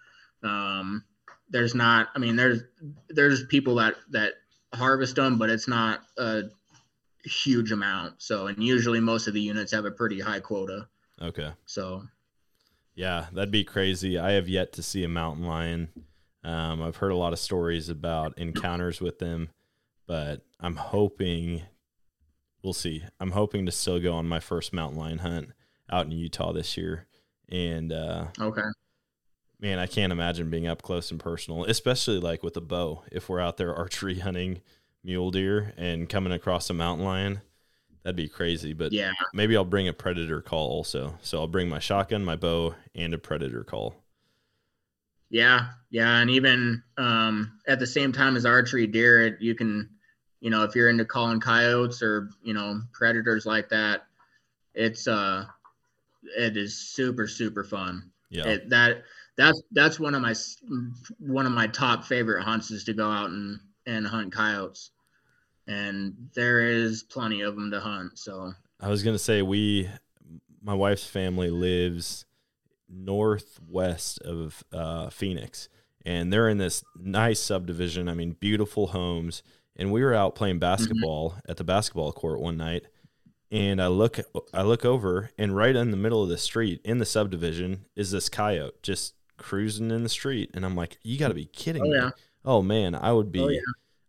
Um, there's not. I mean, there's there's people that that harvest them, but it's not a huge amount. So and usually most of the units have a pretty high quota. Okay. So Yeah, that'd be crazy. I have yet to see a mountain lion. Um, I've heard a lot of stories about encounters with them, but I'm hoping we'll see. I'm hoping to still go on my first mountain lion hunt out in Utah this year. And uh, okay. Man, I can't imagine being up close and personal, especially like with a bow. If we're out there archery hunting mule deer and coming across a mountain lion, that'd be crazy. But Yeah. maybe I'll bring a predator call also. So I'll bring my shotgun, my bow, and a predator call. Yeah, yeah, and even um, at the same time as archery deer, it, you can, you know, if you're into calling coyotes or you know predators like that, it's uh, it is super super fun. Yeah. It, that that's that's one of my one of my top favorite hunts is to go out and and hunt coyotes, and there is plenty of them to hunt. So I was gonna say we, my wife's family lives northwest of uh, Phoenix, and they're in this nice subdivision. I mean, beautiful homes. And we were out playing basketball at the basketball court one night, and I look, I look over, and right in the middle of the street in the subdivision is this coyote just cruising in the street, and I'm like, you got to be kidding Oh, me! yeah. Oh man, I would be, Oh, yeah.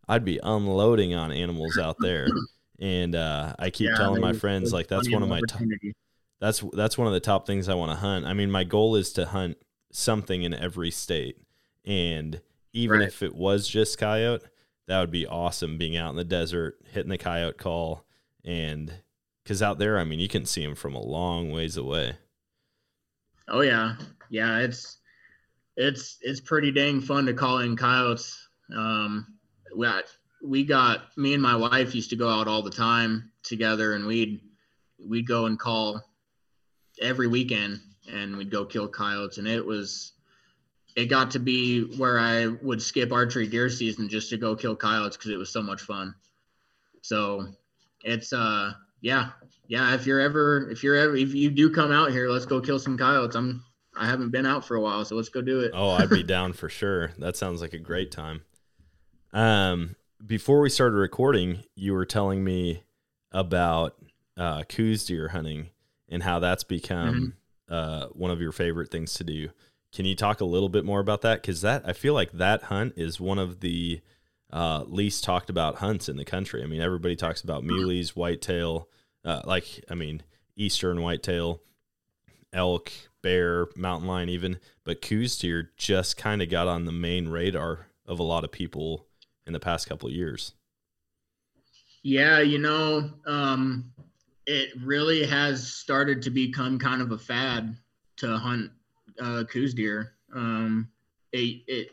I'd be unloading on animals out there. And uh, I keep yeah, telling my friends like that's one of my top, that's that's one of the top things I want to hunt. I mean, my goal is to hunt something in every state, and even Right. if it was just coyote, that would be awesome. Being out in the desert, hitting the coyote call, and because out there, I mean, you can see them from a long ways away. Oh yeah, yeah. It's it's it's pretty dang fun to call in coyotes. Um, we got, we got me and my wife used to go out all the time together, and we'd we'd go and call every weekend, and we'd go kill coyotes, and it was it got to be where I would skip archery deer season just to go kill coyotes because it was so much fun. So it's uh yeah yeah if you're ever if you're ever if you do come out here let's go kill some coyotes i'm i haven't been out for a while so let's go do it Oh, I'd be down for sure. That sounds like a great time. Um, before we started recording, you were telling me about uh, Coues deer hunting and how that's become uh, one of your favorite things to do. Can you talk a little bit more about that? Because that I feel like that hunt is one of the uh, least talked about hunts in the country. I mean, everybody talks about muleys, whitetail, uh, like I mean, eastern whitetail, elk, bear, mountain lion, even. But Coues deer just kind of got on the main radar of a lot of people in the past couple of years. Yeah, you know, um, it really has started to become kind of a fad to hunt uh, Coues deer. Um, it, it,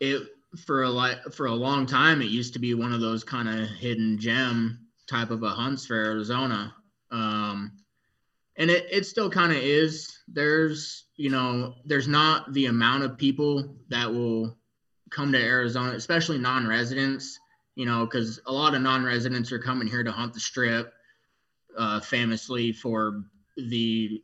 it for a li- for a long time, it used to be one of those kind of hidden gem type of a hunts for Arizona. Um, and it, it still kind of is. There's, you know, there's not the amount of people that will come to Arizona, especially non-residents, you know, because a lot of non-residents are coming here to hunt the strip, uh, famously for the,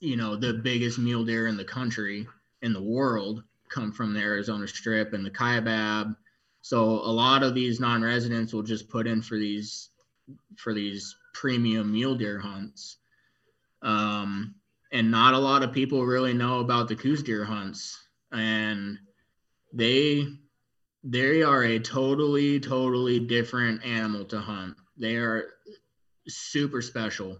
you know, the biggest mule deer in the country in the world come from the Arizona Strip and the Kaibab. So a lot of these non-residents will just put in for these for these premium mule deer hunts. Um, and not a lot of people really know about the Coues deer hunts, and they they are a totally totally different animal to hunt. They are super special.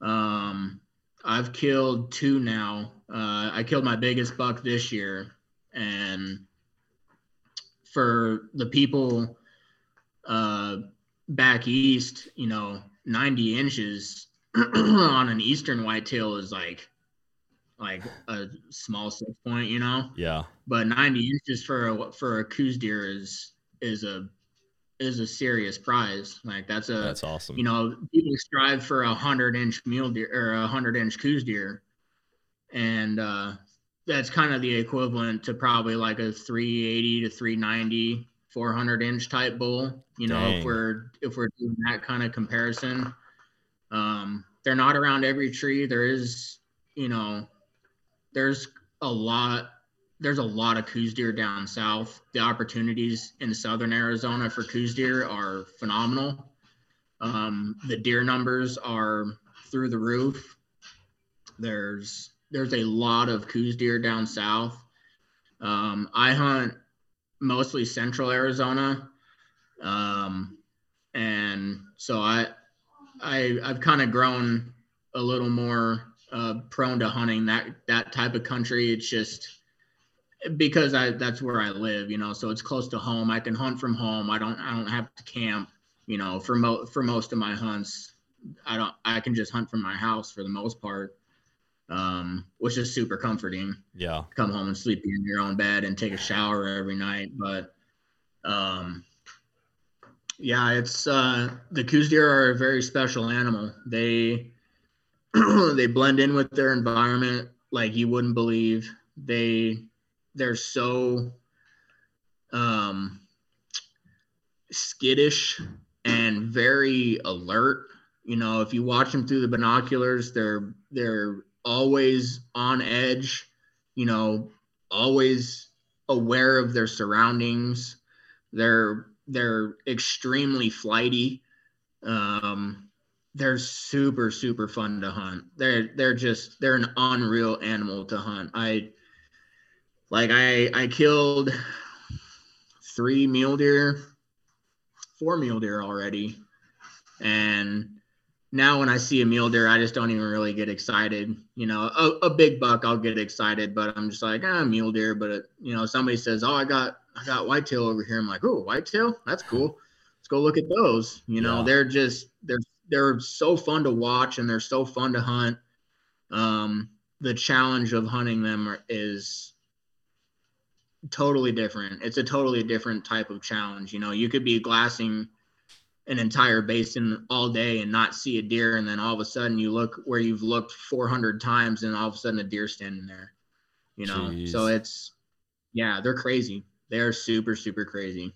Um, I've killed two now. Uh, I killed my biggest buck this year, and for the people uh, back east, you know, 90 inches on an eastern whitetail is like like a small six point, you know. Yeah. But 90 inches for a for a Coues deer is is a is a serious prize. Like that's a That's awesome. you know people strive for a hundred inch mule deer or a hundred inch Coues deer, and uh, that's kind of the equivalent to probably like a 380 to 390 400 inch type bull. You know, Dang. if we're if we're doing that kind of comparison, um, they're not around every tree. There is, you know, there's a lot there's a lot of Coues deer down south. The opportunities in southern Arizona for Coues deer are phenomenal. Um, the deer numbers are through the roof. There's there's a lot of Coues deer down south. Um, I hunt mostly central Arizona, um, and so I I I've kind of grown a little more uh, prone to hunting that that type of country. It's just because I that's where I live, you know. So it's close to home. I can hunt from home. I don't I don't have to camp, you know. For mo- for most of my hunts, I don't I can just hunt from my house for the most part, um, which is super comforting. yeah. Come home and sleep in your own bed and take a shower every night, but um, yeah, it's uh, the Coues deer are a very special animal. They they blend in with their environment like you wouldn't believe. They they're so um, skittish and very alert. You know, if you watch them through the binoculars, they're they're always on edge. You know, always aware of their surroundings. They're they're extremely flighty. Um, they're super super fun to hunt. They're they're just they're an unreal animal to hunt. I like I I killed three mule deer, four mule deer already, and now when I see a mule deer, I just don't even really get excited. You know, a, a big buck I'll get excited, but I'm just like ah mule deer. But it, you know, somebody says, oh I got I got whitetail over here. I'm like oh whitetail, that's cool. Let's go look at those. You know, Yeah. they're just they're they're so fun to watch and they're so fun to hunt. Um, the challenge of hunting them are, is totally different. It's a totally different type of challenge. You know, you could be glassing an entire basin all day and not see a deer, and then all of a sudden you look where you've looked 400 times, and all of a sudden a deer standing there. You know, Jeez. so it's yeah, they're crazy. They're super super crazy.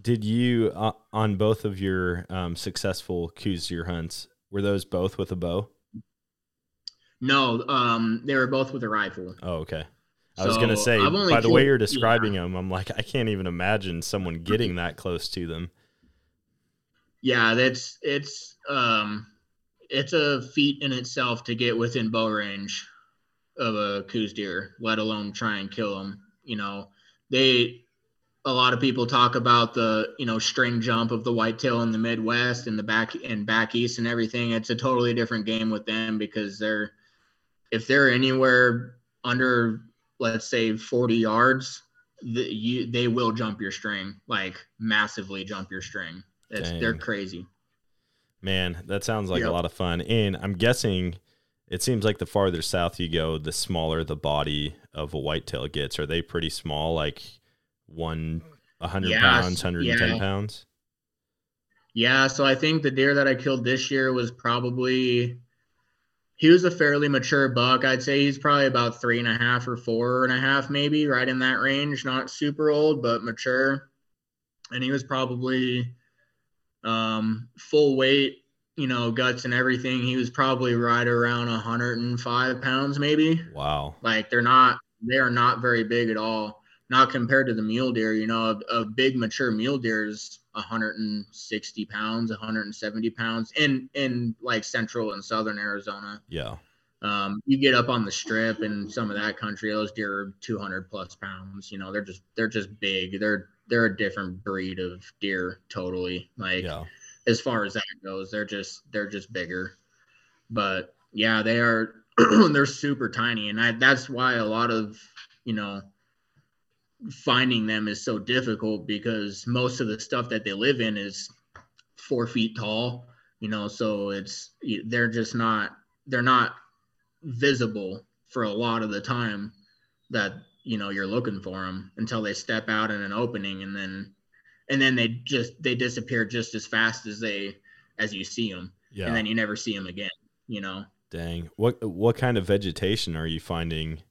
Did you uh, on both of your um, successful Coues deer hunts? Were those both with a bow? No, um, they were both with a rifle. Oh, okay. I was gonna say by the way you're yeah. describing them, I'm like I can't even imagine someone getting that close to them. yeah that's it's um it's a feat in itself to get within bow range of a Coues deer, let alone try and kill them. You know, they a lot of people talk about the you know string jump of the whitetail in the Midwest and the back and back east and everything. It's a totally different game with them because they're if they're anywhere under let's say 40 yards, the, you they will jump your string like massively jump your string. It's, they're crazy. Man, that sounds like yep. a lot of fun. And I'm guessing it seems like the farther south you go, the smaller the body of a whitetail gets. Are they pretty small, like one, 100 yes, pounds, 110 yeah. pounds? Yeah. So I think the deer that I killed this year was probably, he was a fairly mature buck. I'd say he's probably about three and a half or four and a half, maybe right in that range. Not super old, but mature. And he was probably um, full weight you know, guts and everything, he was probably right around 105 pounds, maybe. Wow. Like they're not, they are not very big at all. Not compared to the mule deer. You know, a, a big mature mule deer is 160 pounds, 170 pounds in in like central and southern Arizona. Yeah. Um, you get up on the strip and some of that country, those deer are 200 plus pounds. You know, they're just they're just big. They're they're a different breed of deer, totally. Like. Yeah as far as that goes. They're just they're just bigger. But yeah, they are they're super tiny and I, that's why a lot of, you know, finding them is so difficult because most of the stuff that they live in is 4 feet tall, you know, so it's they're just not they're not visible for a lot of the time that you know you're looking for them until they step out in an opening and then and then they just they disappear just as fast as they as you see them yeah. and then you never see them again you know? Dang. What what kind of vegetation are you finding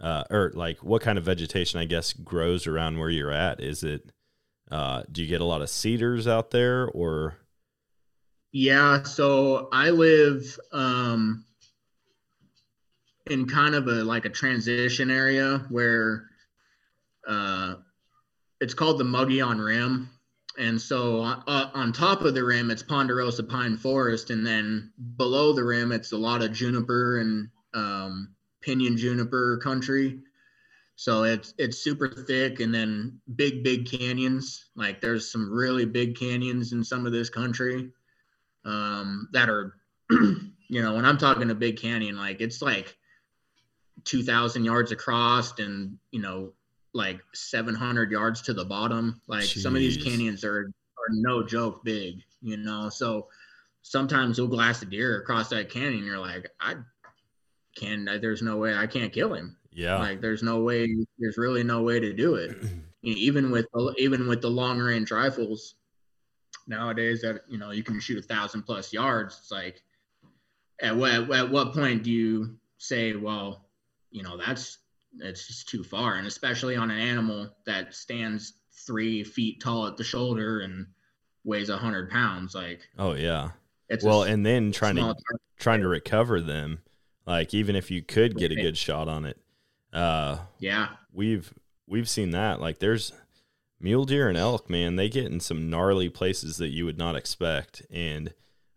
uh or like what kind of vegetation i guess grows around where you're at? Is it uh do you get a lot of cedars out there or? Yeah so i live um in kind of a like a transition area where uh it's called the Mogollon Rim. And so uh, on top of the rim, it's ponderosa pine forest, and then below the rim, it's a lot of juniper and um, pinyon juniper country. So it's it's super thick, and then big big canyons. Like there's some really big canyons in some of this country um, that are, you know, when I'm talking a big canyon, like it's like 2,000 yards across, and you know like 700 yards to the bottom. Like Jeez. some of these canyons are are no joke big, you know. So sometimes you'll glass a deer across that canyon. You're like, I can. There's no way I can't kill him. Yeah. Like there's no way. There's really no way to do it. you know, even with even with the long range rifles nowadays that you know you can shoot a thousand plus yards. It's like at what at what point do you say, well, you know, that's it's just too far. And especially on an animal that stands three feet tall at the shoulder and weighs a hundred pounds, like oh yeah. well, and then trying to trying to recover them, like even if you could get a good shot on it, uh, yeah, we've we've seen that. Like there's mule deer and elk, man, they get in some gnarly places that you would not expect, and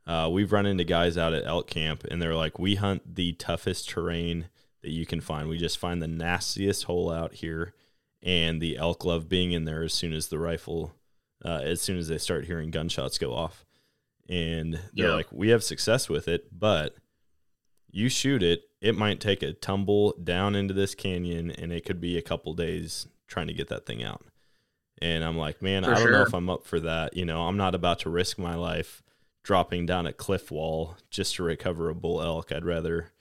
uh, we've run into guys out at elk camp, and they're like, we hunt the toughest terrain that you can find. We just find the nastiest hole out here, and the elk love being in there as soon as the rifle, uh, as soon as they start hearing gunshots go off. And they're like, we have success with it, but you shoot it, it might take a tumble down into this canyon, and it could be a couple days trying to get that thing out. And I'm like, man, for I don't sure. know if I'm up for that. You know, I'm not about to risk my life dropping down a cliff wall just to recover a bull elk. I'd rather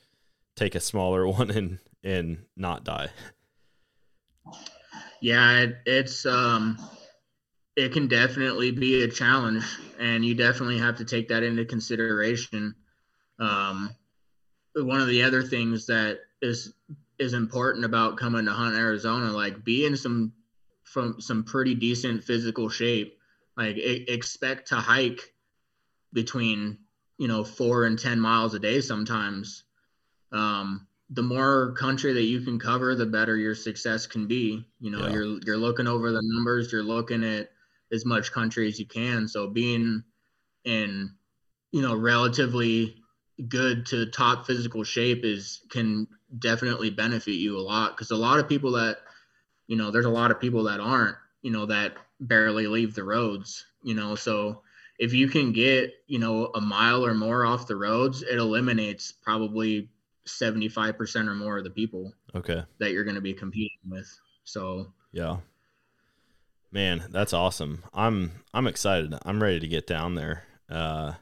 take a smaller one and and not die. Yeah, it, it's um it can definitely be a challenge and you definitely have to take that into consideration. Um one of the other things that is is important about coming to hunt Arizona like be in some from some pretty decent physical shape. Like expect to hike between, you know, 4 and 10 miles a day sometimes um, the more country that you can cover, the better your success can be. You know, yeah. you're you're looking over the numbers, you're looking at as much country as you can. So being in, you know, relatively good to top physical shape is can definitely benefit you a lot because a lot of people that you know there's a lot of people that aren't you know that barely leave the roads you know so if you can get you know a mile or more off the roads it eliminates probably 75% or more of the people Okay. that you're going to be competing with so Yeah. Man, that's awesome. I'm I'm excited. I'm ready to get down there. Uh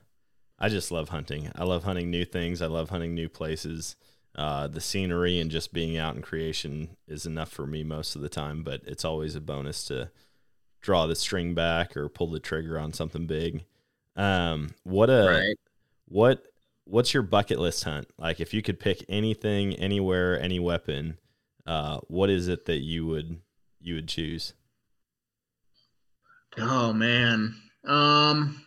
I just love hunting. I love hunting new things. I love hunting new places. Uh, the scenery and just being out in creation is enough for me most of the time, but it's always a bonus to draw the string back or pull the trigger on something big. Um, what a right what what's your bucket list hunt? Like if you could pick anything, anywhere, any weapon, uh, what is it that you would you would choose? Oh man. Um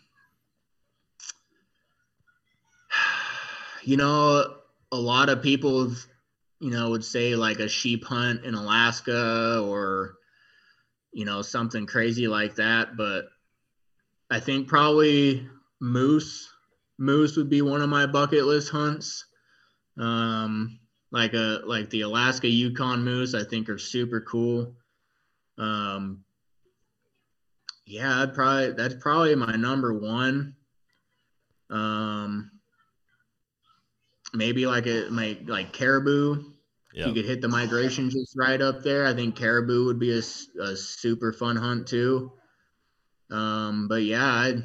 you know, a lot of people you know would say like a sheep hunt in Alaska or you know something crazy like that, but I think probably moose moose would be one of my bucket list hunts. Um like a like the Alaska Yukon moose I think are super cool. Um yeah, I'd probably that's probably my number one. Um, maybe like a my like caribou. Yeah. You could hit the migration just right up there. I think caribou would be a super fun hunt too. Um, but yeah, I'd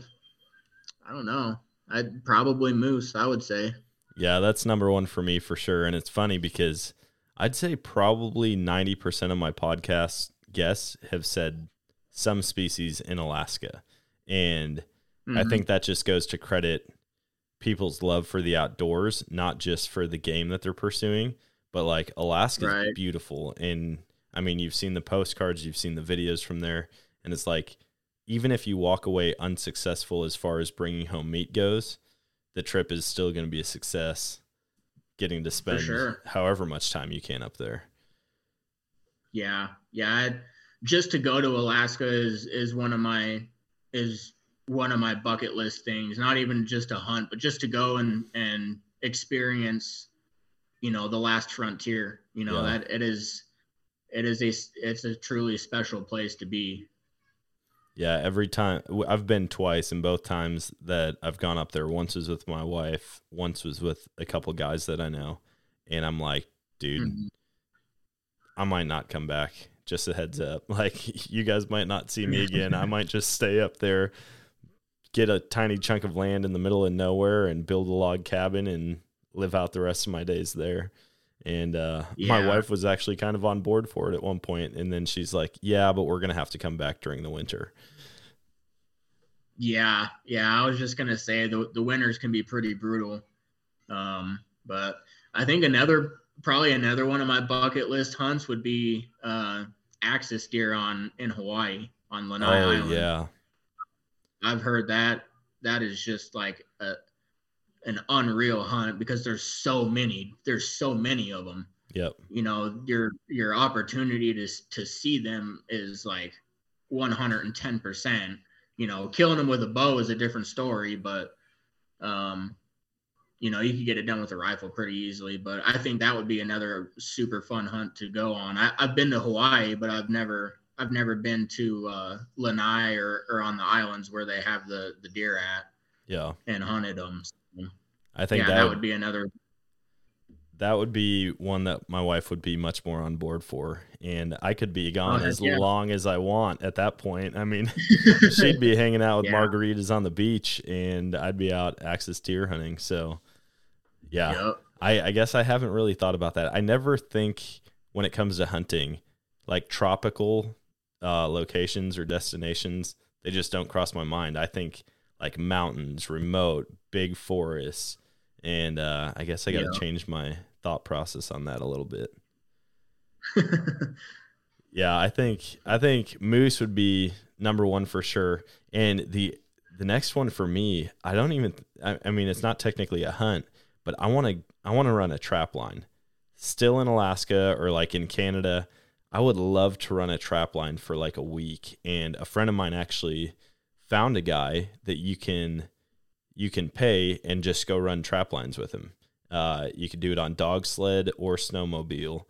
I don't know. I'd probably moose. I would say. Yeah, that's number one for me for sure. And it's funny because I'd say probably 90% of my podcast guests have said some species in Alaska. And I Mhm. think that just goes to credit people's love for the outdoors, not just for the game that they're pursuing, but like Alaska's Right. beautiful. And I mean, you've seen the postcards, you've seen the videos from there. And it's like, even if you walk away unsuccessful as far as bringing home meat goes, the trip is still going to be a success getting to spend sure. however much time you can up there. Yeah, yeah. Just to go to Alaska is is one of my is one of my bucket list things. Not even just a hunt, but just to go and and experience, you know, the last frontier. You know Yeah. that it is, it is a it's a truly special place to be. Yeah, every time I've been twice, and both times that I've gone up there, once was with my wife, once was with a couple guys that I know, and I'm like, dude, Mhm. I might not come back. Just a heads up, like you guys might not see me again. I might just stay up there, get a tiny chunk of land in the middle of nowhere, and build a log cabin and live out the rest of my days there. And uh, my wife was actually kind of on board for it at one point, and then she's like, "Yeah, but we're gonna have to come back during the winter." Yeah, yeah. I was just gonna say the the winters can be pretty brutal, um, but I think another probably another one of my bucket list hunts would be uh, axis deer on in Hawaii on Lanai oh Island. yeah, I've heard that that is just like a an unreal hunt because there's so many there's so many of them. yep, You know, your your opportunity to to see them is like 110 percent you know, killing them with a bow is a different story, but um, you know, you could get it done with a rifle pretty easily. But I think that would be another super fun hunt to go on. I, I've been to Hawaii, but I've never I've never been to uh, Lanai or, or on the islands where they have the the deer at yeah. and hunted them. I think yeah, that, that would, would be another. that would be one that my wife would be much more on board for, and I could be gone heck as yeah. long as I want at that point. I mean, she'd be hanging out with Yeah. margaritas on the beach, and I'd be out axis deer hunting. So, yeah, Yep. I, I guess I haven't really thought about that. I never think when it comes to hunting, like tropical uh, locations or destinations, they just don't cross my mind. I think like mountains, remote, big forests, and uh, I guess I got to Yeah. change my thought process on that a little bit. Yeah, I think I think moose would be number one for sure, and the the next one for me, I don't even. I, I mean, it's not technically a hunt, but I want to I want to run a trap line, still in Alaska or like in Canada. I would love to run a trap line for like a week, and a friend of mine actually found a guy that you can you can pay and just go run trap lines with him. Uh, you could do it on dog sled or snowmobile.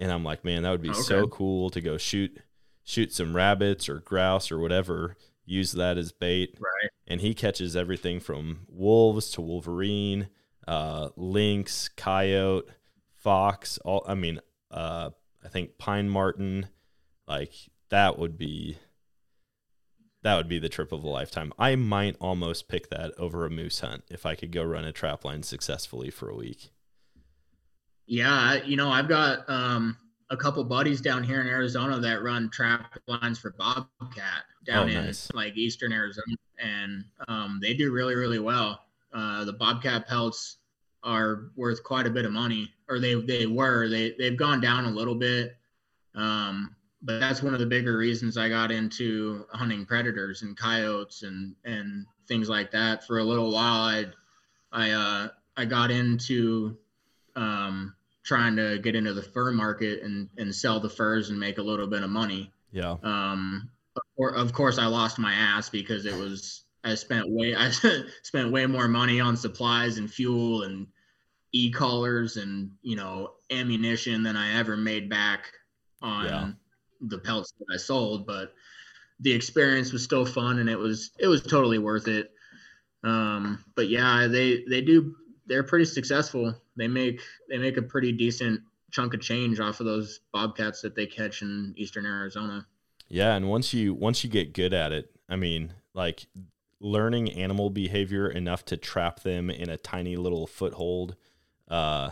And I'm like, man, that would be okay. so cool to go shoot shoot some rabbits or grouse or whatever. Use that as bait. Right. And he catches everything from wolves to wolverine, uh, lynx, coyote, fox. All I mean, uh, I think pine marten. Like that would be that would be the trip of a lifetime. I might almost pick that over a moose hunt if I could go run a trap line successfully for a week. Yeah, you know, I've got um, a couple buddies down here in Arizona that run trap lines for bobcat down oh, in like eastern Arizona, and um, they do really, really well. Uh, the bobcat pelts are worth quite a bit of money, or they they were. They they've gone down a little bit. Um, but that's one of the bigger reasons I got into hunting predators and coyotes and and things like that. For a little while, I I uh, I got into um, trying to get into the fur market and and sell the furs and make a little bit of money. Yeah. Um. Or, of course, I lost my ass because it was I spent way I spent way more money on supplies and fuel and e-collars and you know ammunition than I ever made back on. Yeah the pelts that I sold, but the experience was still fun and it was it was totally worth it. Um, but yeah, they they do they're pretty successful. They make they make a pretty decent chunk of change off of those bobcats that they catch in eastern Arizona. Yeah, and once you once you get good at it, I mean, like learning animal behavior enough to trap them in a tiny little foothold, uh,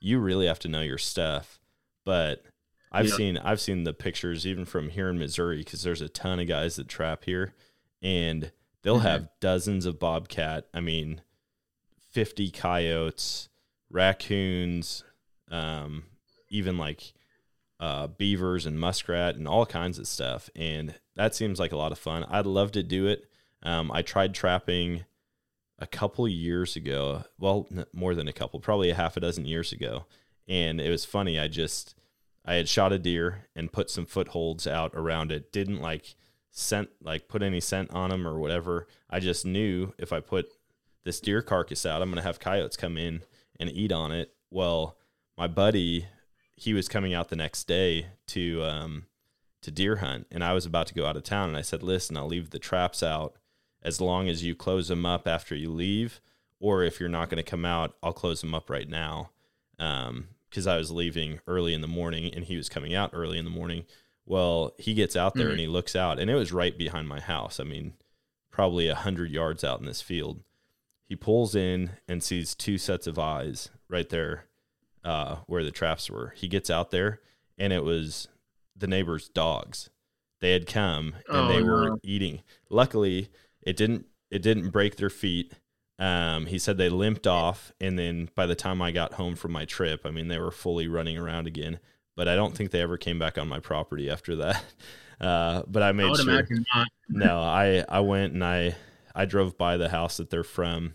you really have to know your stuff. But I've seen I've seen the pictures even from here in Missouri because there's a ton of guys that trap here, and they'll mm-hmm. have dozens of bobcat. I mean, fifty coyotes, raccoons, um, even like uh, beavers and muskrat and all kinds of stuff. And that seems like a lot of fun. I'd love to do it. Um, I tried trapping a couple years ago. Well, more than a couple, probably a half a dozen years ago. And it was funny. I just I had shot a deer and put some footholds out around it. Didn't like scent like put any scent on them or whatever. I just knew if I put this deer carcass out, I'm gonna have coyotes come in and eat on it. Well, my buddy, he was coming out the next day to um, to deer hunt, and I was about to go out of town, and I said, "Listen, I'll leave the traps out as long as you close them up after you leave, or if you're not going to come out, I'll close them up right now." Um, because I was leaving early in the morning and he was coming out early in the morning. Well, he gets out there mm-hmm. and he looks out, and it was right behind my house. I mean, probably a hundred yards out in this field. He pulls in and sees two sets of eyes right there uh, where the traps were. He gets out there, and it was the neighbor's dogs. They had come and oh, they were no. eating. Luckily, it didn't it didn't break their feet um, he said they limped off, and then by the time I got home from my trip, I mean they were fully running around again. But I don't think they ever came back on my property after that. Uh, but I made I sure. no, I I went and I I drove by the house that they're from,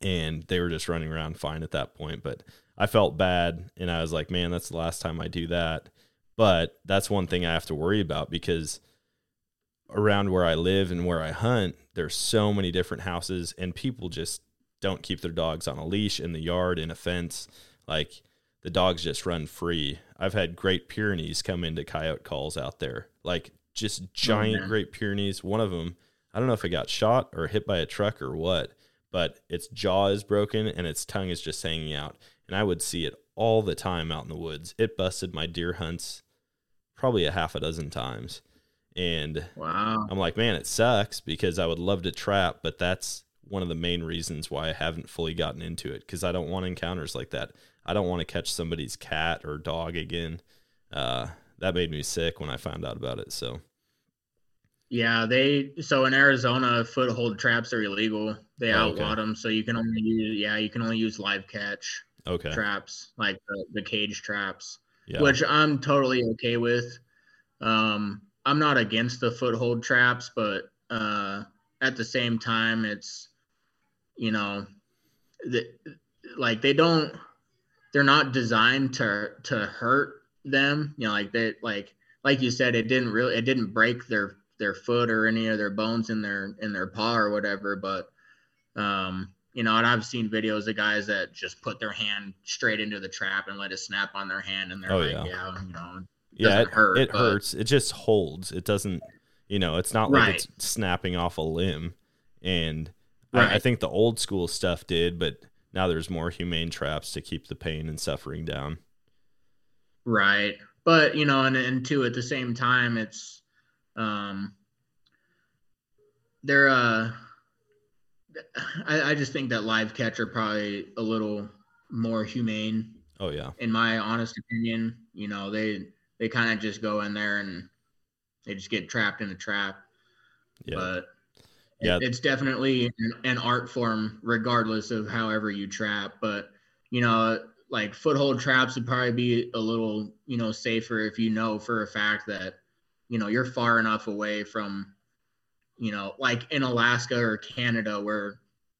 and they were just running around fine at that point. But I felt bad, and I was like, man, that's the last time I do that. But that's one thing I have to worry about because around where I live and where I hunt, there's so many different houses, and people just don't keep their dogs on a leash in the yard, in a fence. Like the dogs just run free. I've had Great Pyrenees come into coyote calls out there, like just oh, giant oh, Great Pyrenees. One of them, I don't know if it got shot or hit by a truck or what, but its jaw is broken and its tongue is just hanging out. And I would see it all the time out in the woods. It busted my deer hunts probably a half a dozen times. And wow. I'm like, man, it sucks because I would love to trap, but that's one of the main reasons why I haven't fully gotten into it because I don't want encounters like that. I don't want to catch somebody's cat or dog again. Uh, that made me sick when I found out about it. So, yeah, they so in Arizona, foothold traps are illegal. They oh, outlawed okay. them, so you can only use yeah, you can only use live catch okay traps like the, the cage traps, yeah. which I'm totally okay with. Um, I'm not against the foothold traps, but uh, at the same time, it's you know, the, like they don't, they're not designed to to hurt them. You know, like they like like you said, it didn't really, it didn't break their their foot or any of their bones in their in their paw or whatever, but Um, you know, and I've seen videos of guys that just put their hand straight into the trap and let it snap on their hand, and they're Oh, like, yeah. yeah, you know, yeah, it, hurt, it hurts. It just holds. It doesn't, you know, it's not like it's snapping off a limb. And I, I think the old school stuff did, but now there's more humane traps to keep the pain and suffering down. Right. But, you know, and, and two, at the same time, it's, um, they're, uh, I, I just think that live catch are probably a little more humane, Oh yeah, in my honest opinion. You know, they, they kind of just go in there and they just get trapped in a trap. yeah, But Yeah. it's definitely an, an art form, regardless of however you trap. But you know, like foothold traps would probably be a little, you know, safer if you know for a fact that, you know, you're far enough away from, you know, like in Alaska or Canada where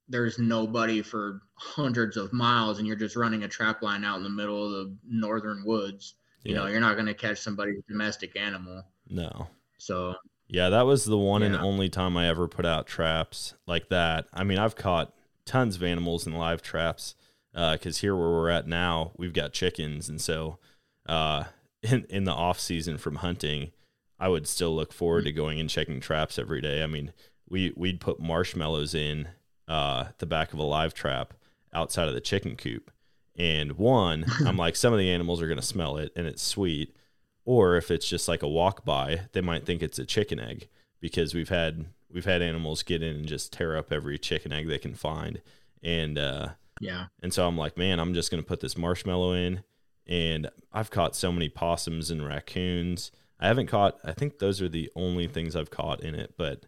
there's nobody for hundreds of miles and you're just running a trap line out in the middle of the northern woods. You know, you're not going to catch somebody's domestic animal. no. So Yeah, that was the one and only time I ever put out traps like that. I mean, I've caught tons of animals in live traps because here where we're at now, we've got chickens, and so uh, in in the off season from hunting, I would still look forward to going and checking traps every day. I mean, we we'd put marshmallows in uh, the back of a live trap outside of the chicken coop, and one, I'm like, some of the animals are gonna smell it, and it's sweet or if it's just like a walk by, they might think it's a chicken egg because we've had we've had animals get in and just tear up every chicken egg they can find. And uh yeah. and so I'm like, man, I'm just gonna put this marshmallow in and I've caught so many possums and raccoons. I haven't caught I think those are the only things I've caught in it, but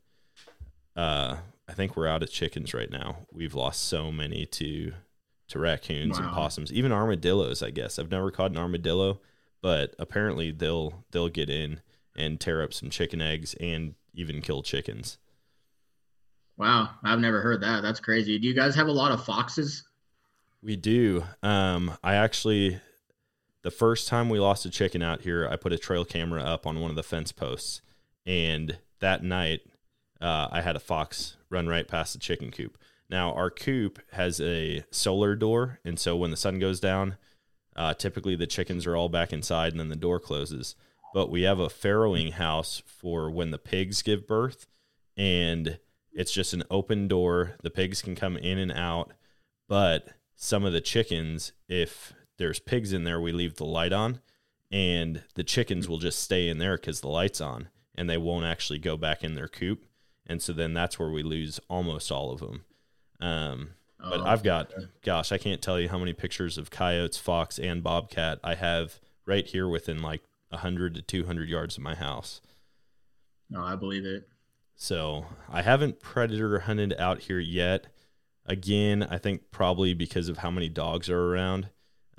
uh I think we're out of chickens right now. We've lost so many to to raccoons and possums, even armadillos, I guess. I've never caught an armadillo, but apparently they'll they'll get in and tear up some chicken eggs and even kill chickens. Wow, I've never heard that. That's crazy. Do you guys have a lot of foxes? We do. Um, I actually, the first time we lost a chicken out here, I put a trail camera up on one of the fence posts, and that night, uh, I had a fox run right past the chicken coop. Now our coop has a solar door, and so when the sun goes down, uh, typically the chickens are all back inside, and then the door closes. But we have a farrowing house for when the pigs give birth, and it's just an open door. The pigs can come in and out, but some of the chickens, if there's pigs in there, we leave the light on, and the chickens will just stay in there because the light's on, and they won't actually go back in their coop. And so then that's where we lose almost all of them. Um, but Oh, I've got, okay. gosh, I can't tell you how many pictures of coyotes, fox, and bobcat I have right here within like 100 to 200 yards of my house. No, I believe it. So I haven't predator hunted out here yet. Again, I think probably because of how many dogs are around.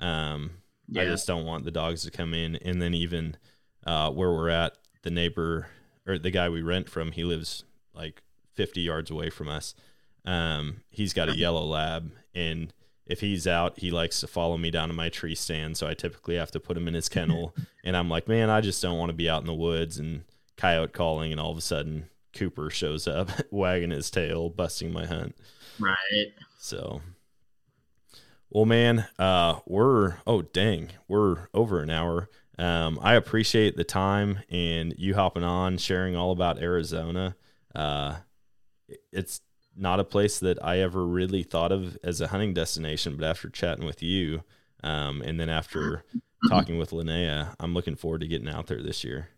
Um, I just don't want the dogs to come in. And then even uh, where we're at, the neighbor or the guy we rent from, he lives like 50 yards away from us. Um, he's got a yellow lab, and if he's out, he likes to follow me down to my tree stand. So I typically have to put him in his kennel. and I'm like, man, I just don't want to be out in the woods and coyote calling, and all of a sudden Cooper shows up, wagging his tail, busting my hunt. Right. So, well, man, uh, we're oh dang, we're over an hour. Um, I appreciate the time and you hopping on, sharing all about Arizona. Uh, it's not a place that I ever really thought of as a hunting destination, but after chatting with you, um, and then after talking with Linnea, I'm looking forward to getting out there this year.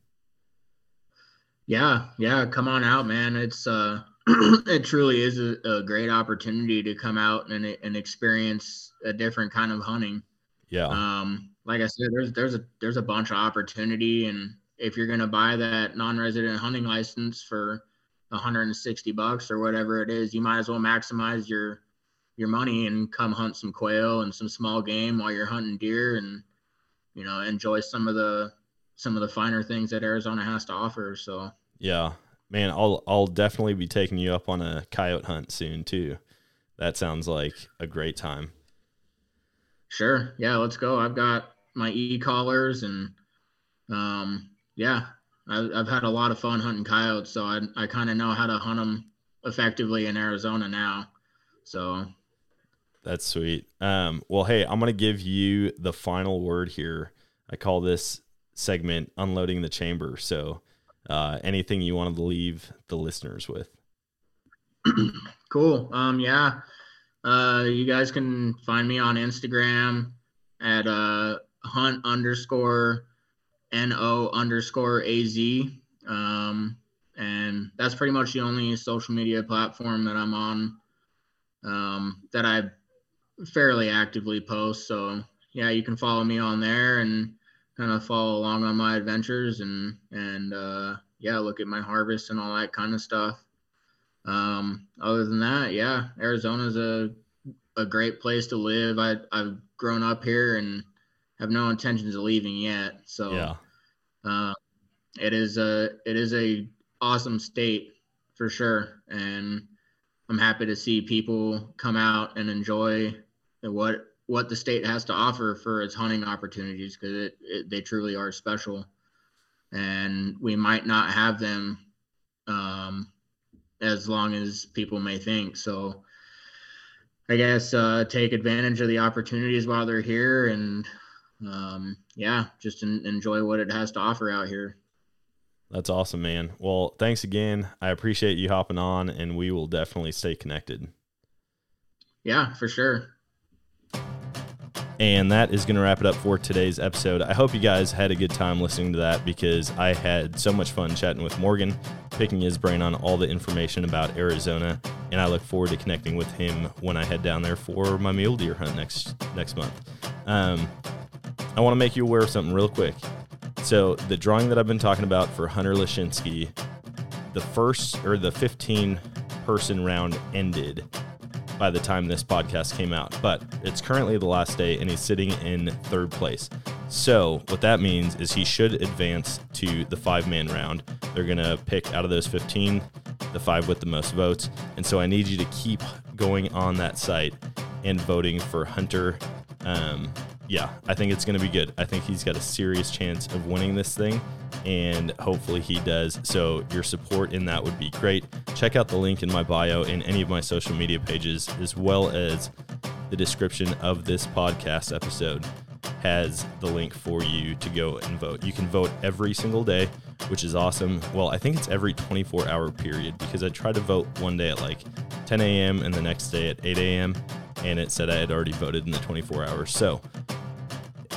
Yeah, yeah, come on out, man. It's uh it truly is a, a great opportunity to come out and and experience a different kind of hunting. Yeah, Um, like I said, there's there's a there's a bunch of opportunity, and if you're gonna buy that non-resident hunting license for 160 bucks or whatever it is, you might as well maximize your your money and come hunt some quail and some small game while you're hunting deer, and you know enjoy some of the some of the finer things that Arizona has to offer. So yeah, man. I'll I'll definitely be taking you up on a coyote hunt soon too. That sounds like a great time. Sure. Yeah, let's go. I've got my e collars and um yeah, I've, I've had a lot of fun hunting coyotes, so I I kind of know how to hunt them effectively in Arizona now. So That's sweet. Um, well, hey, I'm gonna give you the final word here. I call this segment "Unloading the Chamber." So, uh, anything you want to leave the listeners with? cool. Um, yeah. Uh, you guys can find me on Instagram at uh, hunt underscore no underscore az. Um, and that's pretty much the only social media platform that I'm on um, that I fairly actively post. So yeah, you can follow me on there and kind of follow along on my adventures and and uh, yeah, look at my harvest and all that kind of stuff. Um, other than that, yeah, Arizona's a a great place to live. I I've grown up here and have no intentions of leaving yet. So Yeah, uh, it is a it is a awesome state for sure, and I'm happy to see people come out and enjoy what what the state has to offer for its hunting opportunities because it, it they truly are special, and we might not have them um, as long as people may think. So. I guess uh, take advantage of the opportunities while they're here, and um, yeah, just en- enjoy what it has to offer out here. that's awesome, man. Well, thanks again. I appreciate you hopping on, and we will definitely stay connected. Yeah, for sure. And that is going to wrap it up for today's episode. I hope you guys had a good time listening to that because I had so much fun chatting with Morgan, picking his brain on all the information about Arizona, and I look forward to connecting with him when I head down there for my mule deer hunt next next month. Um, I want to make you aware of something real quick. So the drawing that I've been talking about for Hunter Lashinsky, the first or the 15 person round ended by the time this podcast came out, but it's currently the last day and he's sitting in third place. So, what that means is he should advance to the five man round. They're going to pick out of those 15 the five with the most votes. And so, I need you to keep going on that site and voting for Hunter. Um, yeah, I think it's going to be good. I think he's got a serious chance of winning this thing, and hopefully he does. So, your support in that would be great. Check out the link in my bio and any of my social media pages, as well as the description of this podcast episode has the link for you to go and vote. You can vote every single day, which is awesome. Well, I think it's every 24 hour period because I tried to vote one day at like 10 a.m. and the next day at 8 a.m. and it said I had already voted in the 24 hours. So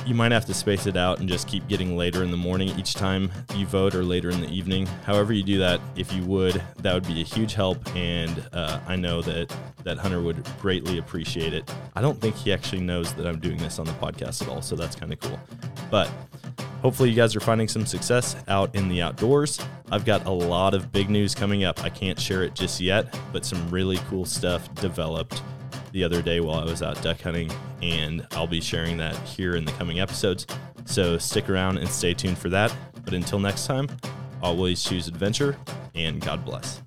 you might have to space it out and just keep getting later in the morning each time you vote or later in the evening. However, you do that, if you would, that would be a huge help. And uh, I know that that Hunter would greatly appreciate it. I don't think he actually knows that I'm doing this on the podcast at all, so that's kind of cool. But hopefully, you guys are finding some success out in the outdoors. I've got a lot of big news coming up. I can't share it just yet, but some really cool stuff developed the other day while I was out duck hunting, and I'll be sharing that here in the coming episodes. So stick around and stay tuned for that. But until next time, always choose adventure, and God bless.